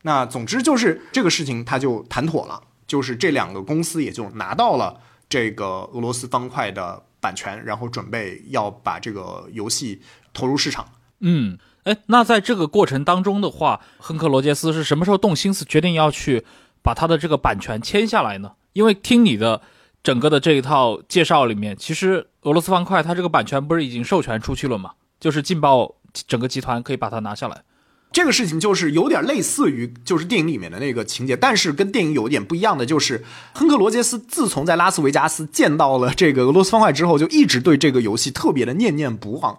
那总之就是这个事情他就谈妥了，就是这两个公司也就拿到了这个俄罗斯方块的版权，然后准备要把这个游戏投入市场。嗯，哎，那在这个过程当中的话，亨克罗杰斯是什么时候动心思决定要去把他的这个版权签下来呢？因为听你的。整个的这一套介绍里面，其实俄罗斯方块它这个版权不是已经授权出去了吗？就是劲爆整个集团可以把它拿下来。这个事情就是有点类似于就是电影里面的那个情节，但是跟电影有点不一样的就是，亨克罗杰斯自从在拉斯维加斯见到了这个俄罗斯方块之后，就一直对这个游戏特别的念念不忘。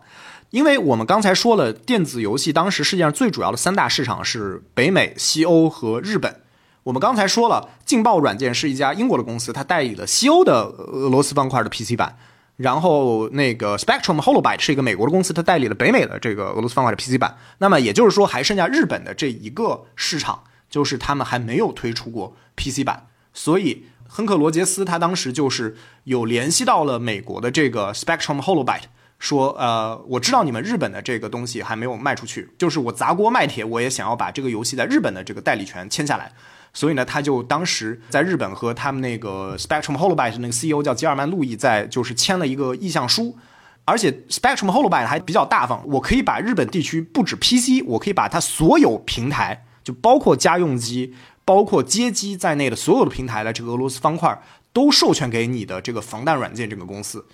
因为我们刚才说了，电子游戏当时世界上最主要的三大市场是北美、西欧和日本。我们刚才说了，劲爆软件是一家英国的公司，它代理了西欧的俄罗斯方块的 PC 版。然后那个 Spectrum Holobyte 是一个美国的公司，它代理了北美的这个俄罗斯方块的 PC 版。那么也就是说，还剩下日本的这一个市场，就是他们还没有推出过 PC 版。所以亨克罗杰斯他当时就是有联系到了美国的这个 Spectrum Holobyte。说呃，我知道你们日本的这个东西还没有卖出去，就是我砸锅卖铁，我也想要把这个游戏在日本的这个代理权签下来。所以呢，他就当时在日本和他们那个 Spectrum Holobyte 那个 CEO 叫吉尔曼路易在就是签了一个意向书，而且 Spectrum Holobyte 还比较大方，我可以把日本地区不止 PC，我可以把它所有平台，就包括家用机、包括街机在内的所有的平台的这个俄罗斯方块都授权给你的这个防弹软件这个公司。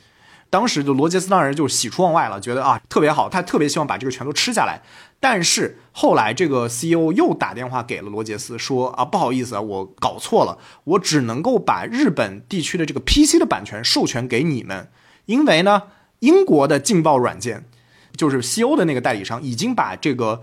当时就罗杰斯当然就喜出望外了，觉得啊特别好，他特别希望把这个全都吃下来。但是后来这个 CEO 又打电话给了罗杰斯，说啊不好意思啊，我搞错了，我只能够把日本地区的这个 PC 的版权授权给你们，因为呢英国的劲爆软件就是 CO 的那个代理商已经把这个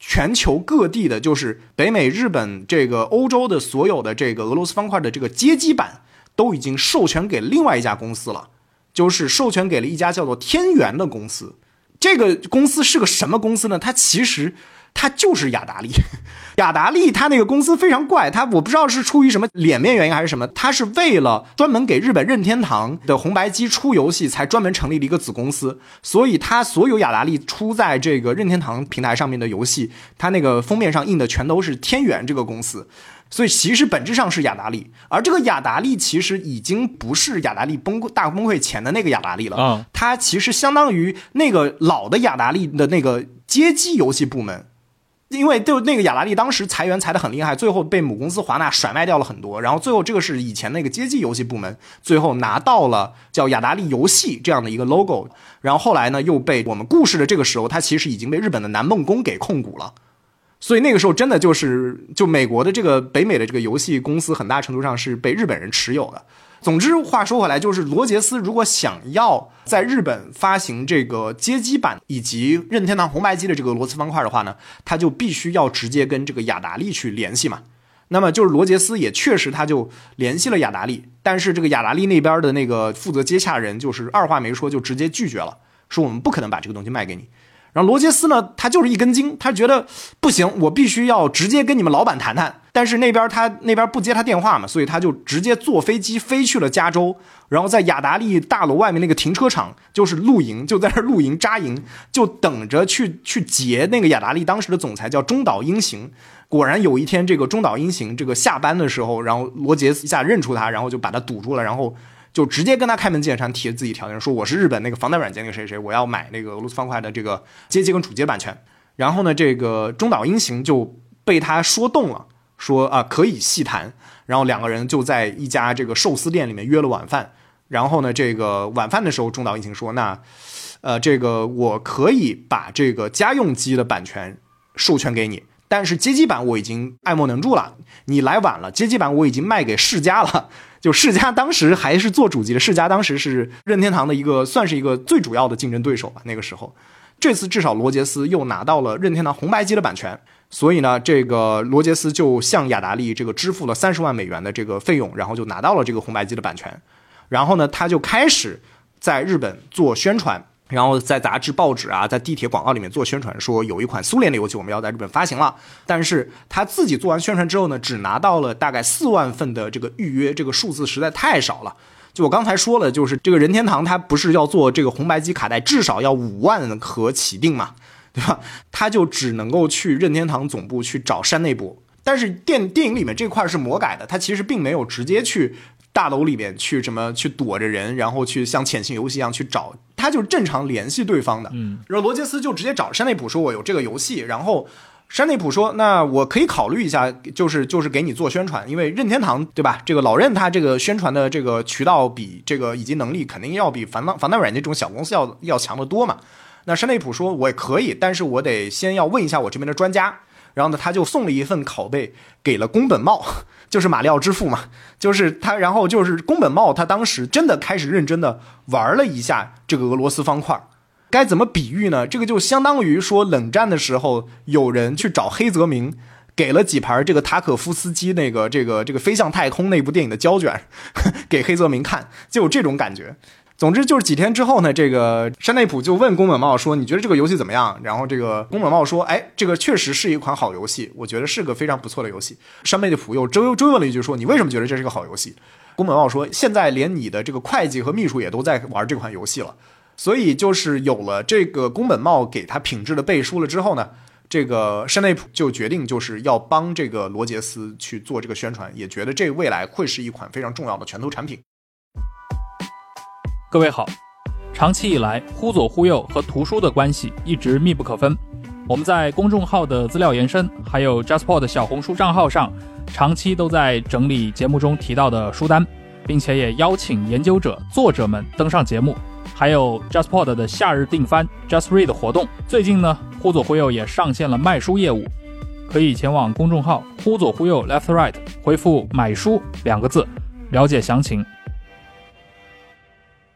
全球各地的，就是北美、日本、这个欧洲的所有的这个俄罗斯方块的这个街机版都已经授权给另外一家公司了。就是授权给了一家叫做天元的公司，这个公司是个什么公司呢？它其实它就是雅达利，(laughs) 雅达利它那个公司非常怪，它我不知道是出于什么脸面原因还是什么，它是为了专门给日本任天堂的红白机出游戏才专门成立了一个子公司，所以它所有雅达利出在这个任天堂平台上面的游戏，它那个封面上印的全都是天元这个公司。所以其实本质上是雅达利，而这个雅达利其实已经不是雅达利崩大崩溃前的那个雅达利了。啊，它其实相当于那个老的雅达利的那个街机游戏部门，因为就那个雅达利当时裁员裁的很厉害，最后被母公司华纳甩卖掉了很多，然后最后这个是以前那个街机游戏部门，最后拿到了叫雅达利游戏这样的一个 logo，然后后来呢又被我们故事的这个时候，它其实已经被日本的南梦宫给控股了。所以那个时候真的就是，就美国的这个北美的这个游戏公司，很大程度上是被日本人持有的。总之，话说回来，就是罗杰斯如果想要在日本发行这个街机版以及任天堂红白机的这个俄罗斯方块的话呢，他就必须要直接跟这个雅达利去联系嘛。那么就是罗杰斯也确实他就联系了雅达利，但是这个雅达利那边的那个负责接洽人就是二话没说就直接拒绝了，说我们不可能把这个东西卖给你。然后罗杰斯呢，他就是一根筋，他觉得不行，我必须要直接跟你们老板谈谈。但是那边他那边不接他电话嘛，所以他就直接坐飞机飞去了加州，然后在雅达利大楼外面那个停车场就是露营，就在那露营扎营，就等着去去劫那个雅达利当时的总裁叫中岛英行。果然有一天，这个中岛英行这个下班的时候，然后罗杰斯一下认出他，然后就把他堵住了，然后。就直接跟他开门见山提了自己条件，说我是日本那个防弹软件那个谁谁，我要买那个俄罗斯方块的这个街机跟主机版权。然后呢，这个中岛英行就被他说动了，说啊可以细谈。然后两个人就在一家这个寿司店里面约了晚饭。然后呢，这个晚饭的时候，中岛英行说，那呃这个我可以把这个家用机的版权授权给你，但是街机版我已经爱莫能助了，你来晚了，街机版我已经卖给世嘉了。就世嘉当时还是做主机的，世嘉当时是任天堂的一个，算是一个最主要的竞争对手吧。那个时候，这次至少罗杰斯又拿到了任天堂红白机的版权，所以呢，这个罗杰斯就向雅达利这个支付了三十万美元的这个费用，然后就拿到了这个红白机的版权，然后呢，他就开始在日本做宣传。然后在杂志、报纸啊，在地铁广告里面做宣传，说有一款苏联的游戏我们要在日本发行了。但是他自己做完宣传之后呢，只拿到了大概四万份的这个预约，这个数字实在太少了。就我刚才说了，就是这个任天堂它不是要做这个红白机卡带，至少要五万盒起订嘛，对吧？他就只能够去任天堂总部去找山内博。但是电电影里面这块是魔改的，他其实并没有直接去。大楼里面去什么去躲着人，然后去像潜行游戏一样去找，他就是正常联系对方的。嗯，然后罗杰斯就直接找山内普说：“我有这个游戏。”然后山内普说：“那我可以考虑一下，就是就是给你做宣传，因为任天堂对吧？这个老任他这个宣传的这个渠道比这个以及能力肯定要比防弹防弹软件这种小公司要要强得多嘛。”那山内普说：“我也可以，但是我得先要问一下我这边的专家。”然后呢，他就送了一份拷贝给了宫本茂。就是马里奥之父嘛，就是他，然后就是宫本茂，他当时真的开始认真的玩了一下这个俄罗斯方块，该怎么比喻呢？这个就相当于说冷战的时候有人去找黑泽明，给了几盘这个塔可夫斯基那个这个这个飞向太空那部电影的胶卷 (laughs) 给黑泽明看，就有这种感觉。总之就是几天之后呢，这个山内普就问宫本茂说：“你觉得这个游戏怎么样？”然后这个宫本茂说：“哎，这个确实是一款好游戏，我觉得是个非常不错的游戏。”山内普又追追问了一句说：“你为什么觉得这是个好游戏？”宫本茂说：“现在连你的这个会计和秘书也都在玩这款游戏了，所以就是有了这个宫本茂给他品质的背书了之后呢。”这个山内普就决定就是要帮这个罗杰斯去做这个宣传，也觉得这未来会是一款非常重要的拳头产品。各位好，长期以来，忽左忽右和图书的关系一直密不可分。我们在公众号的资料延伸，还有 JustPod 小红书账号上，长期都在整理节目中提到的书单，并且也邀请研究者、作者们登上节目。还有 JustPod 的夏日订番 Just Read 活动，最近呢，忽左忽右也上线了卖书业务，可以前往公众号忽左忽右 Left Right 回复“买书”两个字，了解详情。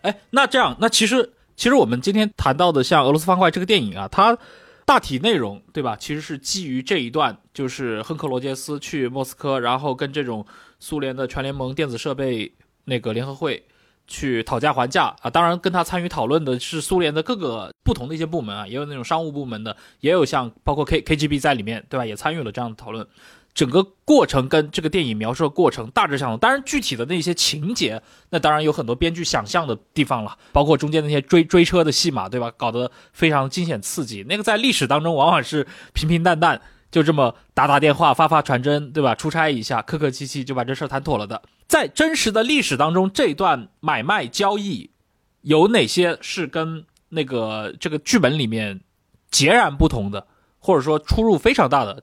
哎，那这样，那其实其实我们今天谈到的像《俄罗斯方块》这个电影啊，它大体内容对吧？其实是基于这一段，就是亨克罗杰斯去莫斯科，然后跟这种苏联的全联盟电子设备那个联合会。去讨价还价啊！当然，跟他参与讨论的是苏联的各个不同的一些部门啊，也有那种商务部门的，也有像包括 K K G B 在里面，对吧？也参与了这样的讨论。整个过程跟这个电影描述的过程大致相同，当然具体的那些情节，那当然有很多编剧想象的地方了，包括中间那些追追车的戏码，对吧？搞得非常惊险刺激。那个在历史当中往往是平平淡淡。就这么打打电话、发发传真，对吧？出差一下，客客气气就把这事谈妥了的。在真实的历史当中，这段买卖交易有哪些是跟那个这个剧本里面截然不同的，或者说出入非常大的？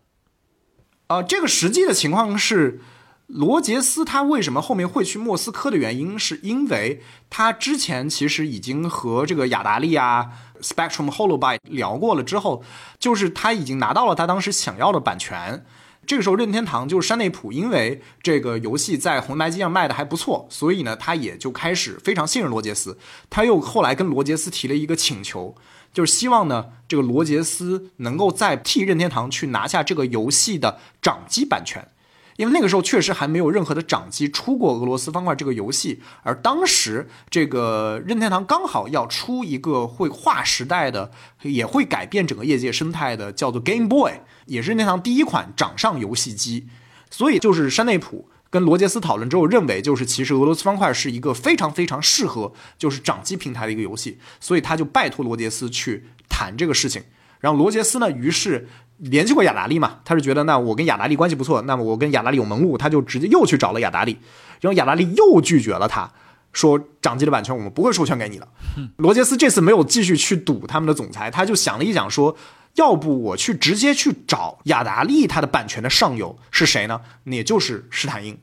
呃，这个实际的情况是。罗杰斯他为什么后面会去莫斯科的原因，是因为他之前其实已经和这个雅达利啊、Spectrum Holobyte 聊过了之后，就是他已经拿到了他当时想要的版权。这个时候，任天堂就是山内普，因为这个游戏在红白机上卖的还不错，所以呢，他也就开始非常信任罗杰斯。他又后来跟罗杰斯提了一个请求，就是希望呢，这个罗杰斯能够再替任天堂去拿下这个游戏的掌机版权。因为那个时候确实还没有任何的掌机出过俄罗斯方块这个游戏，而当时这个任天堂刚好要出一个会划时代的，也会改变整个业界生态的，叫做 Game Boy，也是任天堂第一款掌上游戏机。所以就是山内普跟罗杰斯讨论之后，认为就是其实俄罗斯方块是一个非常非常适合就是掌机平台的一个游戏，所以他就拜托罗杰斯去谈这个事情。然后罗杰斯呢，于是。联系过雅达利嘛？他是觉得那我跟雅达利关系不错，那么我跟雅达利有门路，他就直接又去找了雅达利，然后雅达利又拒绝了他，说掌机的版权我们不会授权给你的。罗杰斯这次没有继续去赌他们的总裁，他就想了一想，说要不我去直接去找雅达利，他的版权的上游是谁呢？也就是施坦因，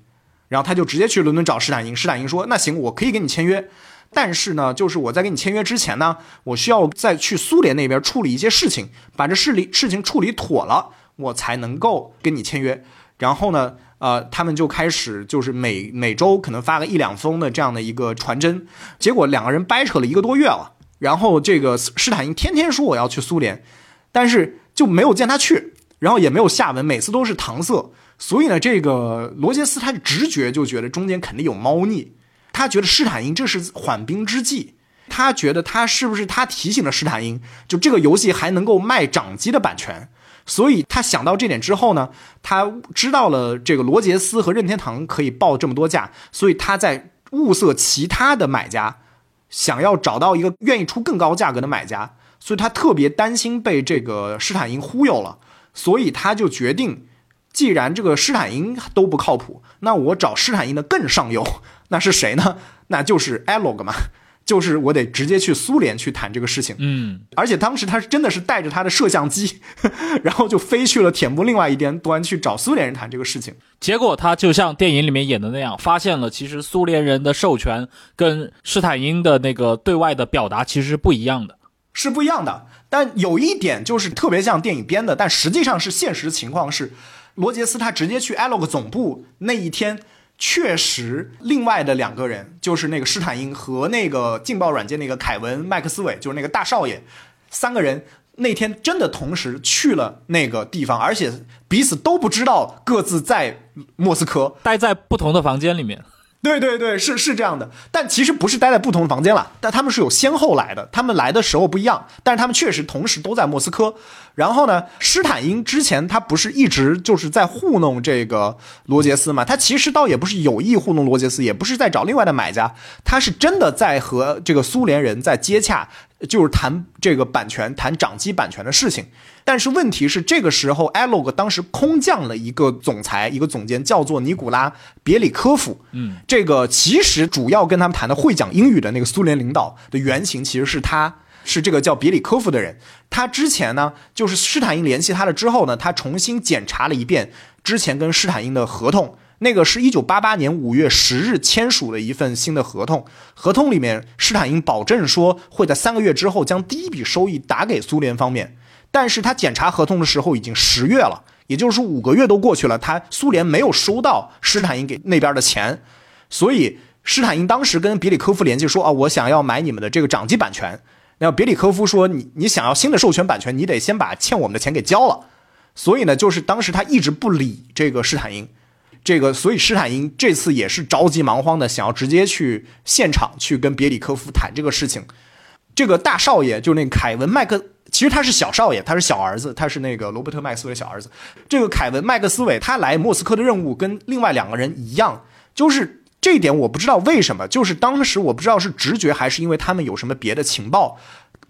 然后他就直接去伦敦找施坦因，施坦因说那行，我可以跟你签约。但是呢，就是我在跟你签约之前呢，我需要再去苏联那边处理一些事情，把这事理事情处理妥了，我才能够跟你签约。然后呢，呃，他们就开始就是每每周可能发个一两封的这样的一个传真。结果两个人掰扯了一个多月了，然后这个施坦因天天说我要去苏联，但是就没有见他去，然后也没有下文，每次都是搪塞。所以呢，这个罗杰斯他的直觉就觉得中间肯定有猫腻。他觉得施坦因这是缓兵之计，他觉得他是不是他提醒了施坦因，就这个游戏还能够卖掌机的版权，所以他想到这点之后呢，他知道了这个罗杰斯和任天堂可以报这么多价，所以他在物色其他的买家，想要找到一个愿意出更高价格的买家，所以他特别担心被这个施坦因忽悠了，所以他就决定，既然这个施坦因都不靠谱，那我找施坦因的更上游。(laughs) 那是谁呢？那就是 Alog 嘛，就是我得直接去苏联去谈这个事情。嗯，而且当时他是真的是带着他的摄像机，(laughs) 然后就飞去了铁幕另外一边端去找苏联人谈这个事情。结果他就像电影里面演的那样，发现了其实苏联人的授权跟施坦因的那个对外的表达其实是不一样的，是不一样的。但有一点就是特别像电影编的，但实际上是现实情况是，罗杰斯他直接去 Alog 总部那一天。确实，另外的两个人就是那个施坦因和那个劲爆软件那个凯文麦克斯韦，就是那个大少爷，三个人那天真的同时去了那个地方，而且彼此都不知道各自在莫斯科，待在不同的房间里面。对对对，是是这样的，但其实不是待在不同的房间了，但他们是有先后来的，他们来的时候不一样，但是他们确实同时都在莫斯科。然后呢，施坦因之前他不是一直就是在糊弄这个罗杰斯嘛？他其实倒也不是有意糊弄罗杰斯，也不是在找另外的买家，他是真的在和这个苏联人在接洽，就是谈这个版权、谈掌机版权的事情。但是问题是，这个时候 l o g 当时空降了一个总裁，一个总监，叫做尼古拉别里科夫。嗯，这个其实主要跟他们谈的会讲英语的那个苏联领导的原型，其实是他，是这个叫比里科夫的人。他之前呢，就是施坦因联系他了之后呢，他重新检查了一遍之前跟施坦因的合同，那个是一九八八年五月十日签署的一份新的合同。合同里面，施坦因保证说会在三个月之后将第一笔收益打给苏联方面。但是他检查合同的时候已经十月了，也就是说五个月都过去了，他苏联没有收到施坦因给那边的钱，所以施坦因当时跟比里科夫联系说啊，我想要买你们的这个掌机版权。那别里科夫说你你想要新的授权版权，你得先把欠我们的钱给交了。所以呢，就是当时他一直不理这个施坦因，这个所以施坦因这次也是着急忙慌的想要直接去现场去跟别里科夫谈这个事情。这个大少爷就那凯文麦克。其实他是小少爷，他是小儿子，他是那个罗伯特麦克斯韦的小儿子。这个凯文麦克斯韦他来莫斯科的任务跟另外两个人一样，就是这一点我不知道为什么，就是当时我不知道是直觉还是因为他们有什么别的情报。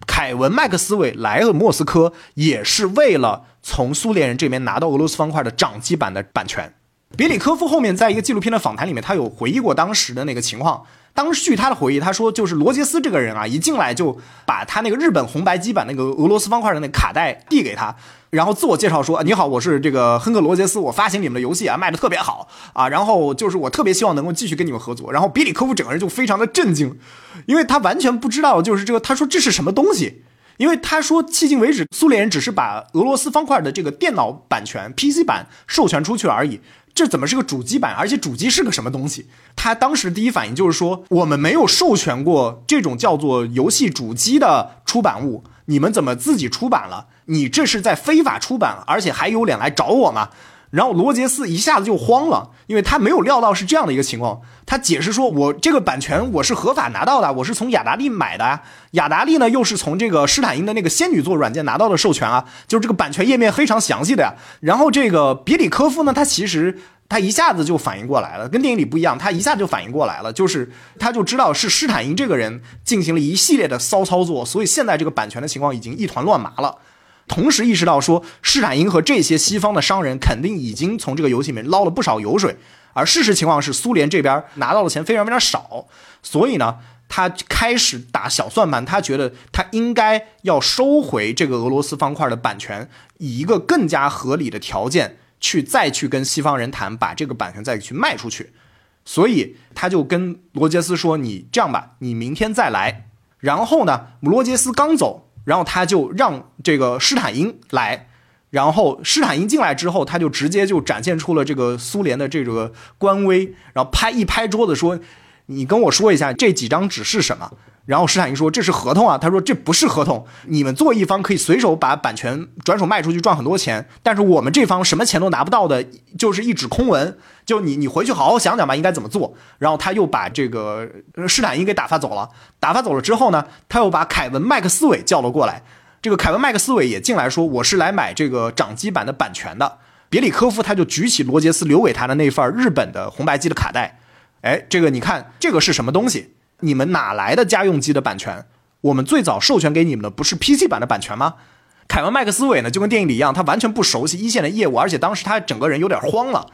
凯文麦克斯韦来了莫斯科也是为了从苏联人这边拿到俄罗斯方块的掌机版的版权。别里科夫后面在一个纪录片的访谈里面，他有回忆过当时的那个情况。当时据他的回忆，他说就是罗杰斯这个人啊，一进来就把他那个日本红白机版那个俄罗斯方块的那个卡带递给他，然后自我介绍说：“你好，我是这个亨克罗杰斯，我发行你们的游戏啊，卖的特别好啊，然后就是我特别希望能够继续跟你们合作。”然后比里科夫整个人就非常的震惊，因为他完全不知道就是这个，他说这是什么东西，因为他说迄今为止苏联人只是把俄罗斯方块的这个电脑版权 PC 版授权出去而已。这怎么是个主机版？而且主机是个什么东西？他当时第一反应就是说，我们没有授权过这种叫做游戏主机的出版物，你们怎么自己出版了？你这是在非法出版，而且还有脸来找我吗？然后罗杰斯一下子就慌了，因为他没有料到是这样的一个情况。他解释说：“我这个版权我是合法拿到的，我是从雅达利买的。雅达利呢，又是从这个施坦因的那个仙女座软件拿到的授权啊，就是这个版权页面非常详细的呀。”然后这个别里科夫呢，他其实他一下子就反应过来了，跟电影里不一样，他一下子就反应过来了，就是他就知道是施坦因这个人进行了一系列的骚操作，所以现在这个版权的情况已经一团乱麻了。同时意识到说，施坦因和这些西方的商人肯定已经从这个游戏里面捞了不少油水，而事实情况是，苏联这边拿到的钱非常非常少，所以呢，他开始打小算盘，他觉得他应该要收回这个俄罗斯方块的版权，以一个更加合理的条件去再去跟西方人谈，把这个版权再去卖出去，所以他就跟罗杰斯说：“你这样吧，你明天再来。”然后呢，罗杰斯刚走。然后他就让这个施坦因来，然后施坦因进来之后，他就直接就展现出了这个苏联的这个官威，然后拍一拍桌子说：“你跟我说一下这几张纸是什么？”然后施坦因说：“这是合同啊。”他说：“这不是合同，你们做一方可以随手把版权转手卖出去赚很多钱，但是我们这方什么钱都拿不到的，就是一纸空文。就你你回去好好想想吧，应该怎么做。”然后他又把这个施坦因给打发走了。打发走了之后呢，他又把凯文麦克斯韦叫了过来。这个凯文麦克斯韦也进来说：“我是来买这个掌机版的版权的。”别里科夫他就举起罗杰斯留给他的那份日本的红白机的卡带，哎，这个你看这个是什么东西？你们哪来的家用机的版权？我们最早授权给你们的不是 PC 版的版权吗？凯文麦克斯韦呢，就跟电影里一样，他完全不熟悉一线的业务，而且当时他整个人有点慌了，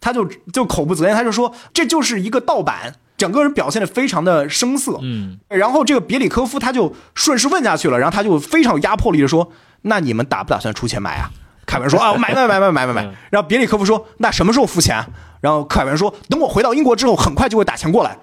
他就就口不择言，他就说这就是一个盗版，整个人表现的非常的生涩。嗯，然后这个别里科夫他就顺势问下去了，然后他就非常有压迫力的说：“那你们打不打算出钱买啊？”凯文说：“ (laughs) 啊，买买买买买买买。”然后别里科夫说：“那什么时候付钱？”然后凯文说：“等我回到英国之后，很快就会打钱过来。”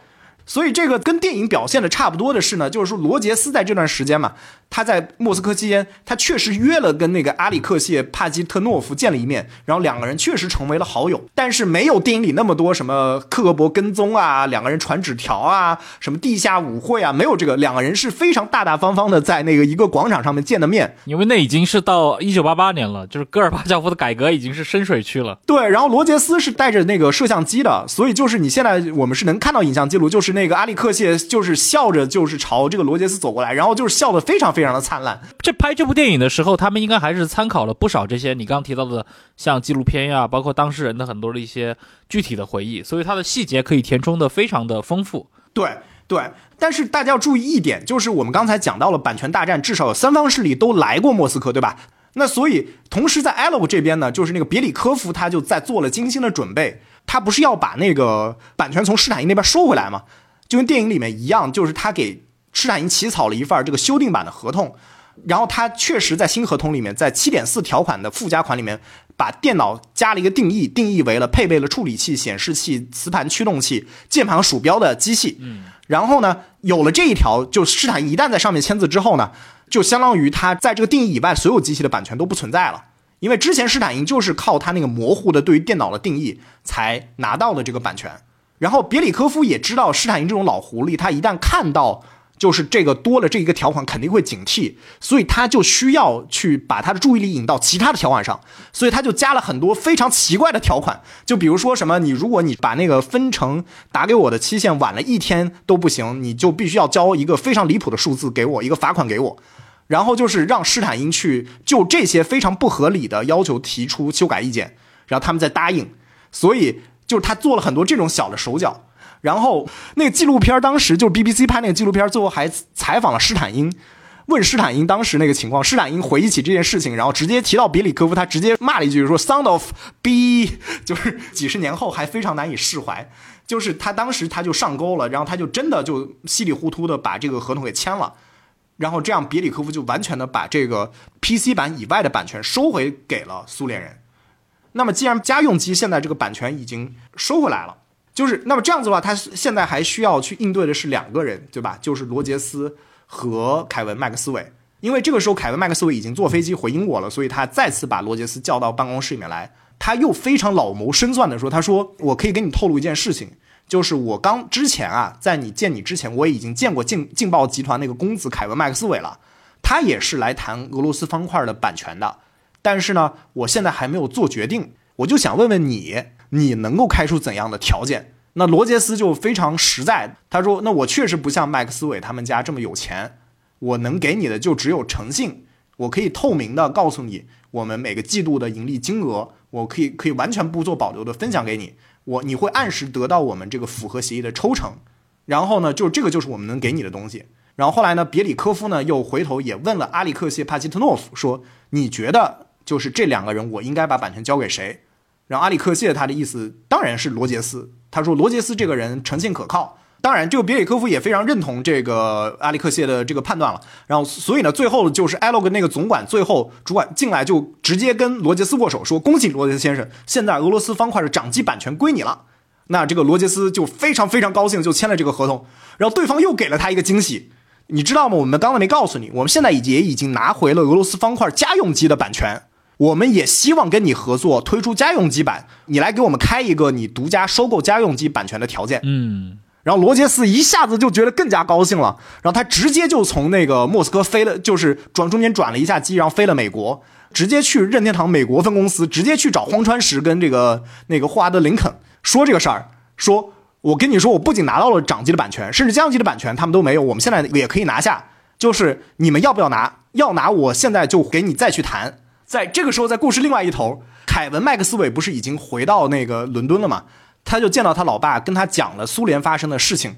所以这个跟电影表现的差不多的是呢，就是说罗杰斯在这段时间嘛，他在莫斯科期间，他确实约了跟那个阿里克谢帕基特诺夫见了一面，然后两个人确实成为了好友，但是没有电影里那么多什么克格勃跟踪啊，两个人传纸条啊，什么地下舞会啊，没有这个，两个人是非常大大方方的在那个一个广场上面见的面，因为那已经是到一九八八年了，就是戈尔巴乔夫的改革已经是深水区了。对，然后罗杰斯是带着那个摄像机的，所以就是你现在我们是能看到影像记录，就是那个阿里克谢。就是笑着，就是朝这个罗杰斯走过来，然后就是笑得非常非常的灿烂。这拍这部电影的时候，他们应该还是参考了不少这些你刚刚提到的，像纪录片呀，包括当事人的很多的一些具体的回忆，所以它的细节可以填充的非常的丰富。对对，但是大家要注意一点，就是我们刚才讲到了版权大战，至少有三方势力都来过莫斯科，对吧？那所以同时在艾洛这边呢，就是那个别里科夫他就在做了精心的准备，他不是要把那个版权从施坦因那边收回来吗？就跟电影里面一样，就是他给施坦因起草了一份这个修订版的合同，然后他确实在新合同里面，在七点四条款的附加款里面，把电脑加了一个定义，定义为了配备了处理器、显示器、磁盘驱动器、键盘、鼠标的机器。嗯，然后呢，有了这一条，就施坦一旦在上面签字之后呢，就相当于他在这个定义以外所有机器的版权都不存在了，因为之前施坦因就是靠他那个模糊的对于电脑的定义才拿到的这个版权。然后别里科夫也知道施坦因这种老狐狸，他一旦看到就是这个多了这一个条款，肯定会警惕，所以他就需要去把他的注意力引到其他的条款上，所以他就加了很多非常奇怪的条款，就比如说什么，你如果你把那个分成打给我的期限晚了一天都不行，你就必须要交一个非常离谱的数字给我，一个罚款给我，然后就是让施坦因去就这些非常不合理的要求提出修改意见，然后他们再答应，所以。就是他做了很多这种小的手脚，然后那个纪录片当时就是 BBC 拍那个纪录片，最后还采访了施坦因，问施坦因当时那个情况。施坦因回忆起这件事情，然后直接提到别里科夫，他直接骂了一句说 “Sound of B”，就是几十年后还非常难以释怀。就是他当时他就上钩了，然后他就真的就稀里糊涂的把这个合同给签了，然后这样别里科夫就完全的把这个 PC 版以外的版权收回给了苏联人。那么，既然家用机现在这个版权已经收回来了，就是那么这样子的话，他现在还需要去应对的是两个人，对吧？就是罗杰斯和凯文麦克斯韦。因为这个时候凯文麦克斯韦已经坐飞机回英国了，所以他再次把罗杰斯叫到办公室里面来。他又非常老谋深算的说：“他说我可以跟你透露一件事情，就是我刚之前啊，在你见你之前，我已经见过劲劲爆集团那个公子凯文麦克斯韦了，他也是来谈俄罗斯方块的版权的。”但是呢，我现在还没有做决定，我就想问问你，你能够开出怎样的条件？那罗杰斯就非常实在，他说：“那我确实不像麦克斯韦他们家这么有钱，我能给你的就只有诚信，我可以透明的告诉你我们每个季度的盈利金额，我可以可以完全不做保留的分享给你，我你会按时得到我们这个符合协议的抽成，然后呢，就这个就是我们能给你的东西。然后后来呢，别里科夫呢又回头也问了阿里克谢帕基特诺夫，说你觉得？就是这两个人，我应该把版权交给谁？然后阿里克谢他的意思当然是罗杰斯。他说罗杰斯这个人诚信可靠。当然，这个别里科夫也非常认同这个阿里克谢的这个判断了。然后，所以呢，最后就是艾洛格那个总管最后主管进来就直接跟罗杰斯握手，说：“恭喜罗杰斯先生，现在俄罗斯方块的掌机版权归你了。”那这个罗杰斯就非常非常高兴，就签了这个合同。然后对方又给了他一个惊喜，你知道吗？我们刚才没告诉你，我们现在也已经拿回了俄罗斯方块家用机的版权。我们也希望跟你合作推出家用机版，你来给我们开一个你独家收购家用机版权的条件。嗯，然后罗杰斯一下子就觉得更加高兴了，然后他直接就从那个莫斯科飞了，就是转中间转了一下机，然后飞了美国，直接去任天堂美国分公司，直接去找荒川石跟这个那个霍华德林肯说这个事儿，说我跟你说，我不仅拿到了掌机的版权，甚至家用机的版权他们都没有，我们现在也可以拿下，就是你们要不要拿？要拿，我现在就给你再去谈。在这个时候，在故事另外一头，凯文麦克斯韦不是已经回到那个伦敦了吗？他就见到他老爸，跟他讲了苏联发生的事情，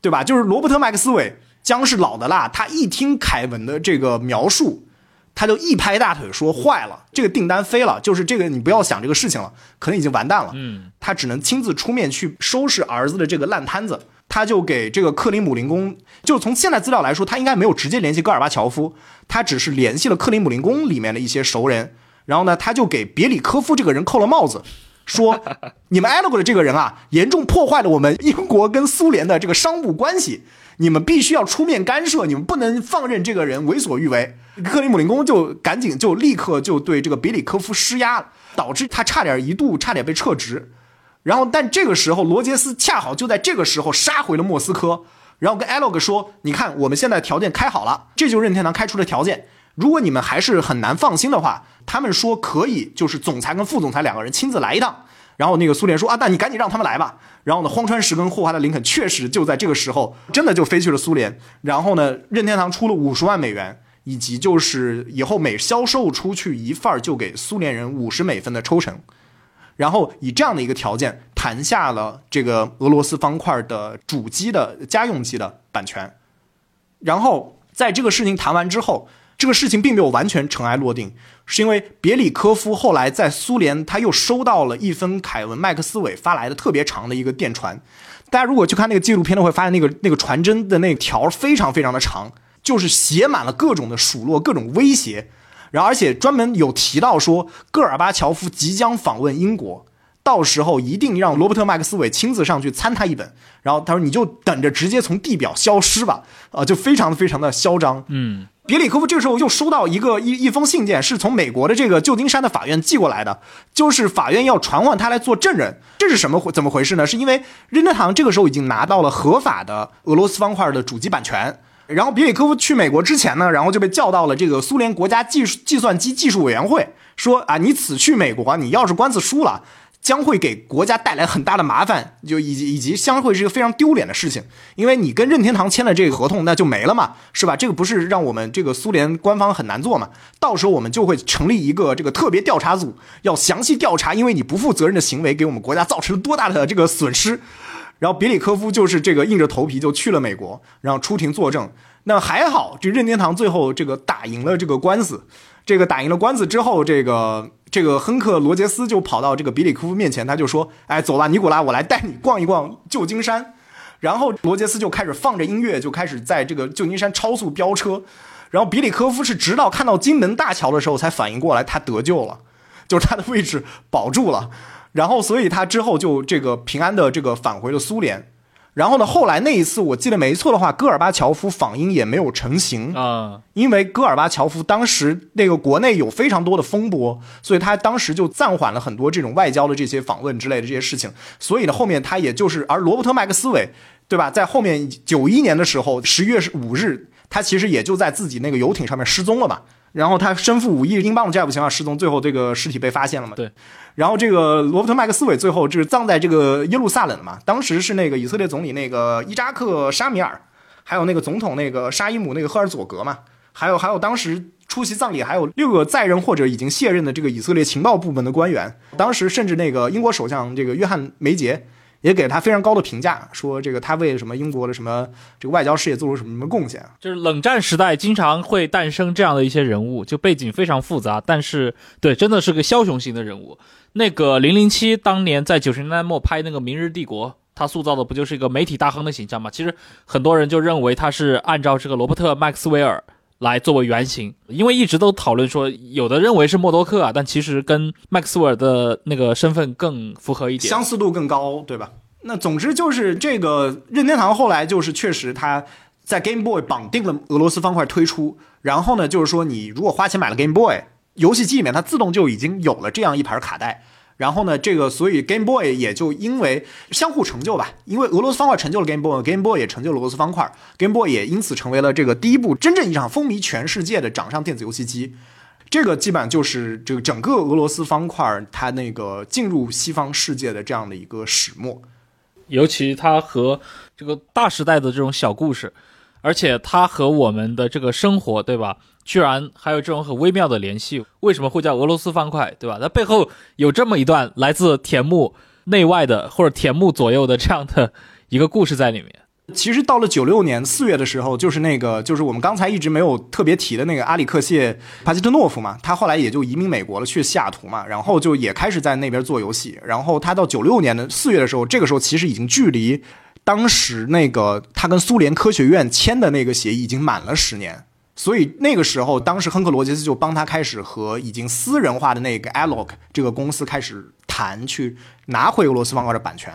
对吧？就是罗伯特麦克斯韦将是老的辣，他一听凯文的这个描述，他就一拍大腿说：“坏了，这个订单飞了，就是这个你不要想这个事情了，可能已经完蛋了。”嗯，他只能亲自出面去收拾儿子的这个烂摊子。他就给这个克林姆林宫，就从现在资料来说，他应该没有直接联系戈尔巴乔夫，他只是联系了克林姆林宫里面的一些熟人。然后呢，他就给别里科夫这个人扣了帽子，说你们 Alog 的这个人啊，严重破坏了我们英国跟苏联的这个商务关系，你们必须要出面干涉，你们不能放任这个人为所欲为。克里姆林宫就赶紧就立刻就对这个别里科夫施压了，导致他差点一度差点被撤职。然后，但这个时候罗杰斯恰好就在这个时候杀回了莫斯科，然后跟 Alog 说：“你看，我们现在条件开好了，这就是任天堂开出的条件。如果你们还是很难放心的话，他们说可以，就是总裁跟副总裁两个人亲自来一趟。”然后那个苏联说：“啊，那你赶紧让他们来吧。”然后呢，荒川石跟霍华德林肯确实就在这个时候真的就飞去了苏联。然后呢，任天堂出了五十万美元，以及就是以后每销售出去一份儿就给苏联人五十美分的抽成。然后以这样的一个条件谈下了这个俄罗斯方块的主机的家用机的版权。然后在这个事情谈完之后，这个事情并没有完全尘埃落定，是因为别里科夫后来在苏联他又收到了一封凯文麦克斯韦发来的特别长的一个电传。大家如果去看那个纪录片的会发现那个那个传真的那条非常非常的长，就是写满了各种的数落、各种威胁。然后，而且专门有提到说，戈尔巴乔夫即将访问英国，到时候一定让罗伯特·麦克斯韦亲自上去参他一本。然后他说：“你就等着直接从地表消失吧！”啊，就非常非常的嚣张。嗯，别里科夫这个时候又收到一个一一封信件，是从美国的这个旧金山的法院寄过来的，就是法院要传唤他来做证人。这是什么回怎么回事呢？是因为任天堂这个时候已经拿到了合法的俄罗斯方块的主机版权。然后别里科夫去美国之前呢，然后就被叫到了这个苏联国家技术计算机技术委员会，说啊，你此去美国，你要是官司输了，将会给国家带来很大的麻烦，就以及以及将会是一个非常丢脸的事情，因为你跟任天堂签了这个合同，那就没了嘛，是吧？这个不是让我们这个苏联官方很难做嘛？到时候我们就会成立一个这个特别调查组，要详细调查，因为你不负责任的行为给我们国家造成了多大的这个损失。然后别里科夫就是这个硬着头皮就去了美国，然后出庭作证。那还好，这任天堂最后这个打赢了这个官司。这个打赢了官司之后，这个这个亨克罗杰斯就跑到这个比里科夫面前，他就说：“哎，走吧，尼古拉，我来带你逛一逛旧金山。”然后罗杰斯就开始放着音乐，就开始在这个旧金山超速飙车。然后比里科夫是直到看到金门大桥的时候才反应过来，他得救了，就是他的位置保住了。然后，所以他之后就这个平安的这个返回了苏联。然后呢，后来那一次我记得没错的话，戈尔巴乔夫访英也没有成型啊，因为戈尔巴乔夫当时那个国内有非常多的风波，所以他当时就暂缓了很多这种外交的这些访问之类的这些事情。所以呢，后面他也就是，而罗伯特麦克斯韦，对吧？在后面九一年的时候，十月五日，他其实也就在自己那个游艇上面失踪了嘛。然后他身负五亿英镑的债务情况失踪，最后这个尸体被发现了嘛？对。然后这个罗伯特麦克斯韦最后就是葬在这个耶路撒冷嘛。当时是那个以色列总理那个伊扎克沙米尔，还有那个总统那个沙伊姆那个赫尔佐格嘛，还有还有当时出席葬礼还有六个在任或者已经卸任的这个以色列情报部门的官员。当时甚至那个英国首相这个约翰梅杰。也给了他非常高的评价，说这个他为什么英国的什么这个外交事业做出什么什么贡献。就是冷战时代经常会诞生这样的一些人物，就背景非常复杂，但是对，真的是个枭雄型的人物。那个零零七当年在九十年代末拍那个《明日帝国》，他塑造的不就是一个媒体大亨的形象吗？其实很多人就认为他是按照这个罗伯特·麦克斯韦尔。来作为原型，因为一直都讨论说，有的认为是默多克啊，但其实跟麦克斯韦尔的那个身份更符合一点，相似度更高，对吧？那总之就是这个任天堂后来就是确实他在 Game Boy 绑定了俄罗斯方块推出，然后呢，就是说你如果花钱买了 Game Boy 游戏机里面，它自动就已经有了这样一盘卡带。然后呢，这个所以 Game Boy 也就因为相互成就吧，因为俄罗斯方块成就了 Game Boy，Game Boy 也成就了俄罗斯方块，Game Boy 也因此成为了这个第一部真正意义上风靡全世界的掌上电子游戏机。这个基本就是这个整个俄罗斯方块它那个进入西方世界的这样的一个始末。尤其它和这个大时代的这种小故事，而且它和我们的这个生活，对吧？居然还有这种很微妙的联系，为什么会叫俄罗斯方块，对吧？它背后有这么一段来自田木内外的或者田木左右的这样的一个故事在里面。其实到了九六年四月的时候，就是那个就是我们刚才一直没有特别提的那个阿里克谢帕基特诺夫嘛，他后来也就移民美国了，去西雅图嘛，然后就也开始在那边做游戏。然后他到九六年的四月的时候，这个时候其实已经距离当时那个他跟苏联科学院签的那个协议已经满了十年。所以那个时候，当时亨克罗杰斯就帮他开始和已经私人化的那个 Alog 这个公司开始谈去拿回俄罗斯方块的版权。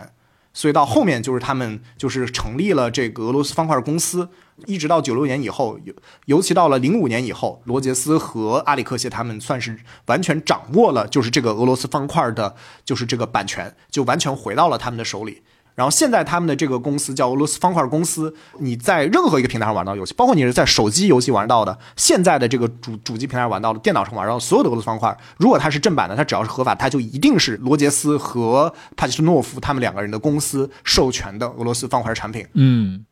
所以到后面就是他们就是成立了这个俄罗斯方块公司，一直到九六年以后，尤尤其到了零五年以后，罗杰斯和阿里克谢他们算是完全掌握了就是这个俄罗斯方块的，就是这个版权，就完全回到了他们的手里。然后现在他们的这个公司叫俄罗斯方块公司，你在任何一个平台上玩到游戏，包括你是在手机游戏玩到的，现在的这个主主机平台玩到的，电脑上玩到的所有的俄罗斯方块，如果它是正版的，它只要是合法，它就一定是罗杰斯和帕奇斯诺夫他们两个人的公司授权的俄罗斯方块产品。嗯，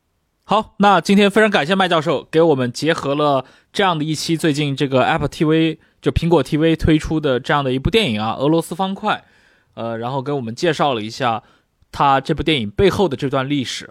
好，那今天非常感谢麦教授给我们结合了这样的一期最近这个 Apple TV 就苹果 TV 推出的这样的一部电影啊，俄罗斯方块，呃，然后给我们介绍了一下。他这部电影背后的这段历史，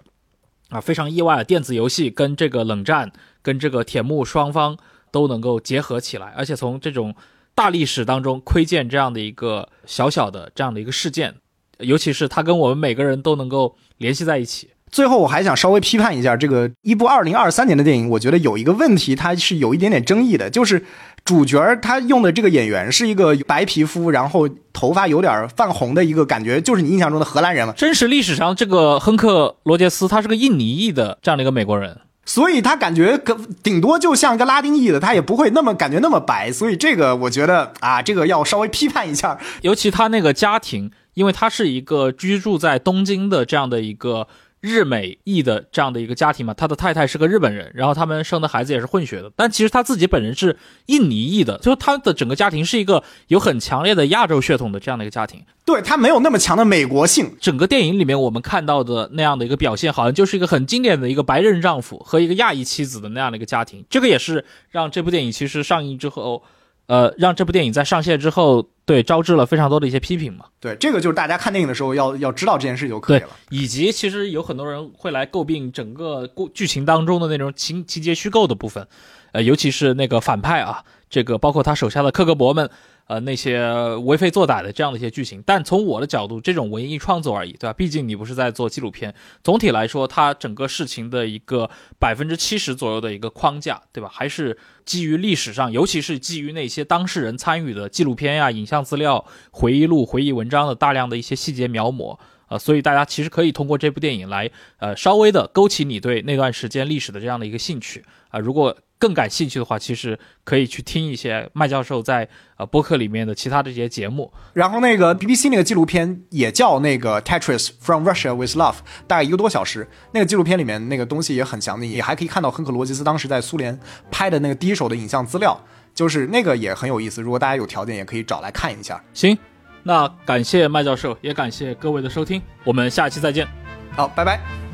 啊，非常意外，电子游戏跟这个冷战、跟这个铁幕双方都能够结合起来，而且从这种大历史当中窥见这样的一个小小的这样的一个事件，尤其是它跟我们每个人都能够联系在一起。最后，我还想稍微批判一下这个一部二零二三年的电影，我觉得有一个问题，它是有一点点争议的，就是。主角他用的这个演员是一个白皮肤，然后头发有点泛红的一个感觉，就是你印象中的荷兰人嘛。真实历史上，这个亨克罗杰斯他是个印尼裔的这样的一个美国人，所以他感觉顶多就像一个拉丁裔的，他也不会那么感觉那么白。所以这个我觉得啊，这个要稍微批判一下。尤其他那个家庭，因为他是一个居住在东京的这样的一个。日美裔的这样的一个家庭嘛，他的太太是个日本人，然后他们生的孩子也是混血的，但其实他自己本人是印尼裔的，就他的整个家庭是一个有很强烈的亚洲血统的这样的一个家庭，对他没有那么强的美国性。整个电影里面我们看到的那样的一个表现，好像就是一个很经典的一个白人丈夫和一个亚裔妻子的那样的一个家庭，这个也是让这部电影其实上映之后。呃，让这部电影在上线之后，对招致了非常多的一些批评嘛。对，这个就是大家看电影的时候要要知道这件事就可以了。以及其实有很多人会来诟病整个故剧情当中的那种情情节虚构的部分，呃，尤其是那个反派啊，这个包括他手下的克格勃们。呃，那些为非作歹的这样的一些剧情，但从我的角度，这种文艺创作而已，对吧？毕竟你不是在做纪录片。总体来说，它整个事情的一个百分之七十左右的一个框架，对吧？还是基于历史上，尤其是基于那些当事人参与的纪录片呀、影像资料、回忆录、回忆文章的大量的一些细节描摹。呃，所以大家其实可以通过这部电影来，呃，稍微的勾起你对那段时间历史的这样的一个兴趣啊。如果更感兴趣的话，其实可以去听一些麦教授在呃播客里面的其他的这些节目。然后那个 BBC 那个纪录片也叫那个 Tetris from Russia with Love，大概一个多小时。那个纪录片里面那个东西也很详细，也还可以看到亨克罗杰斯当时在苏联拍的那个第一手的影像资料，就是那个也很有意思。如果大家有条件，也可以找来看一下。行，那感谢麦教授，也感谢各位的收听，我们下期再见。好，拜拜。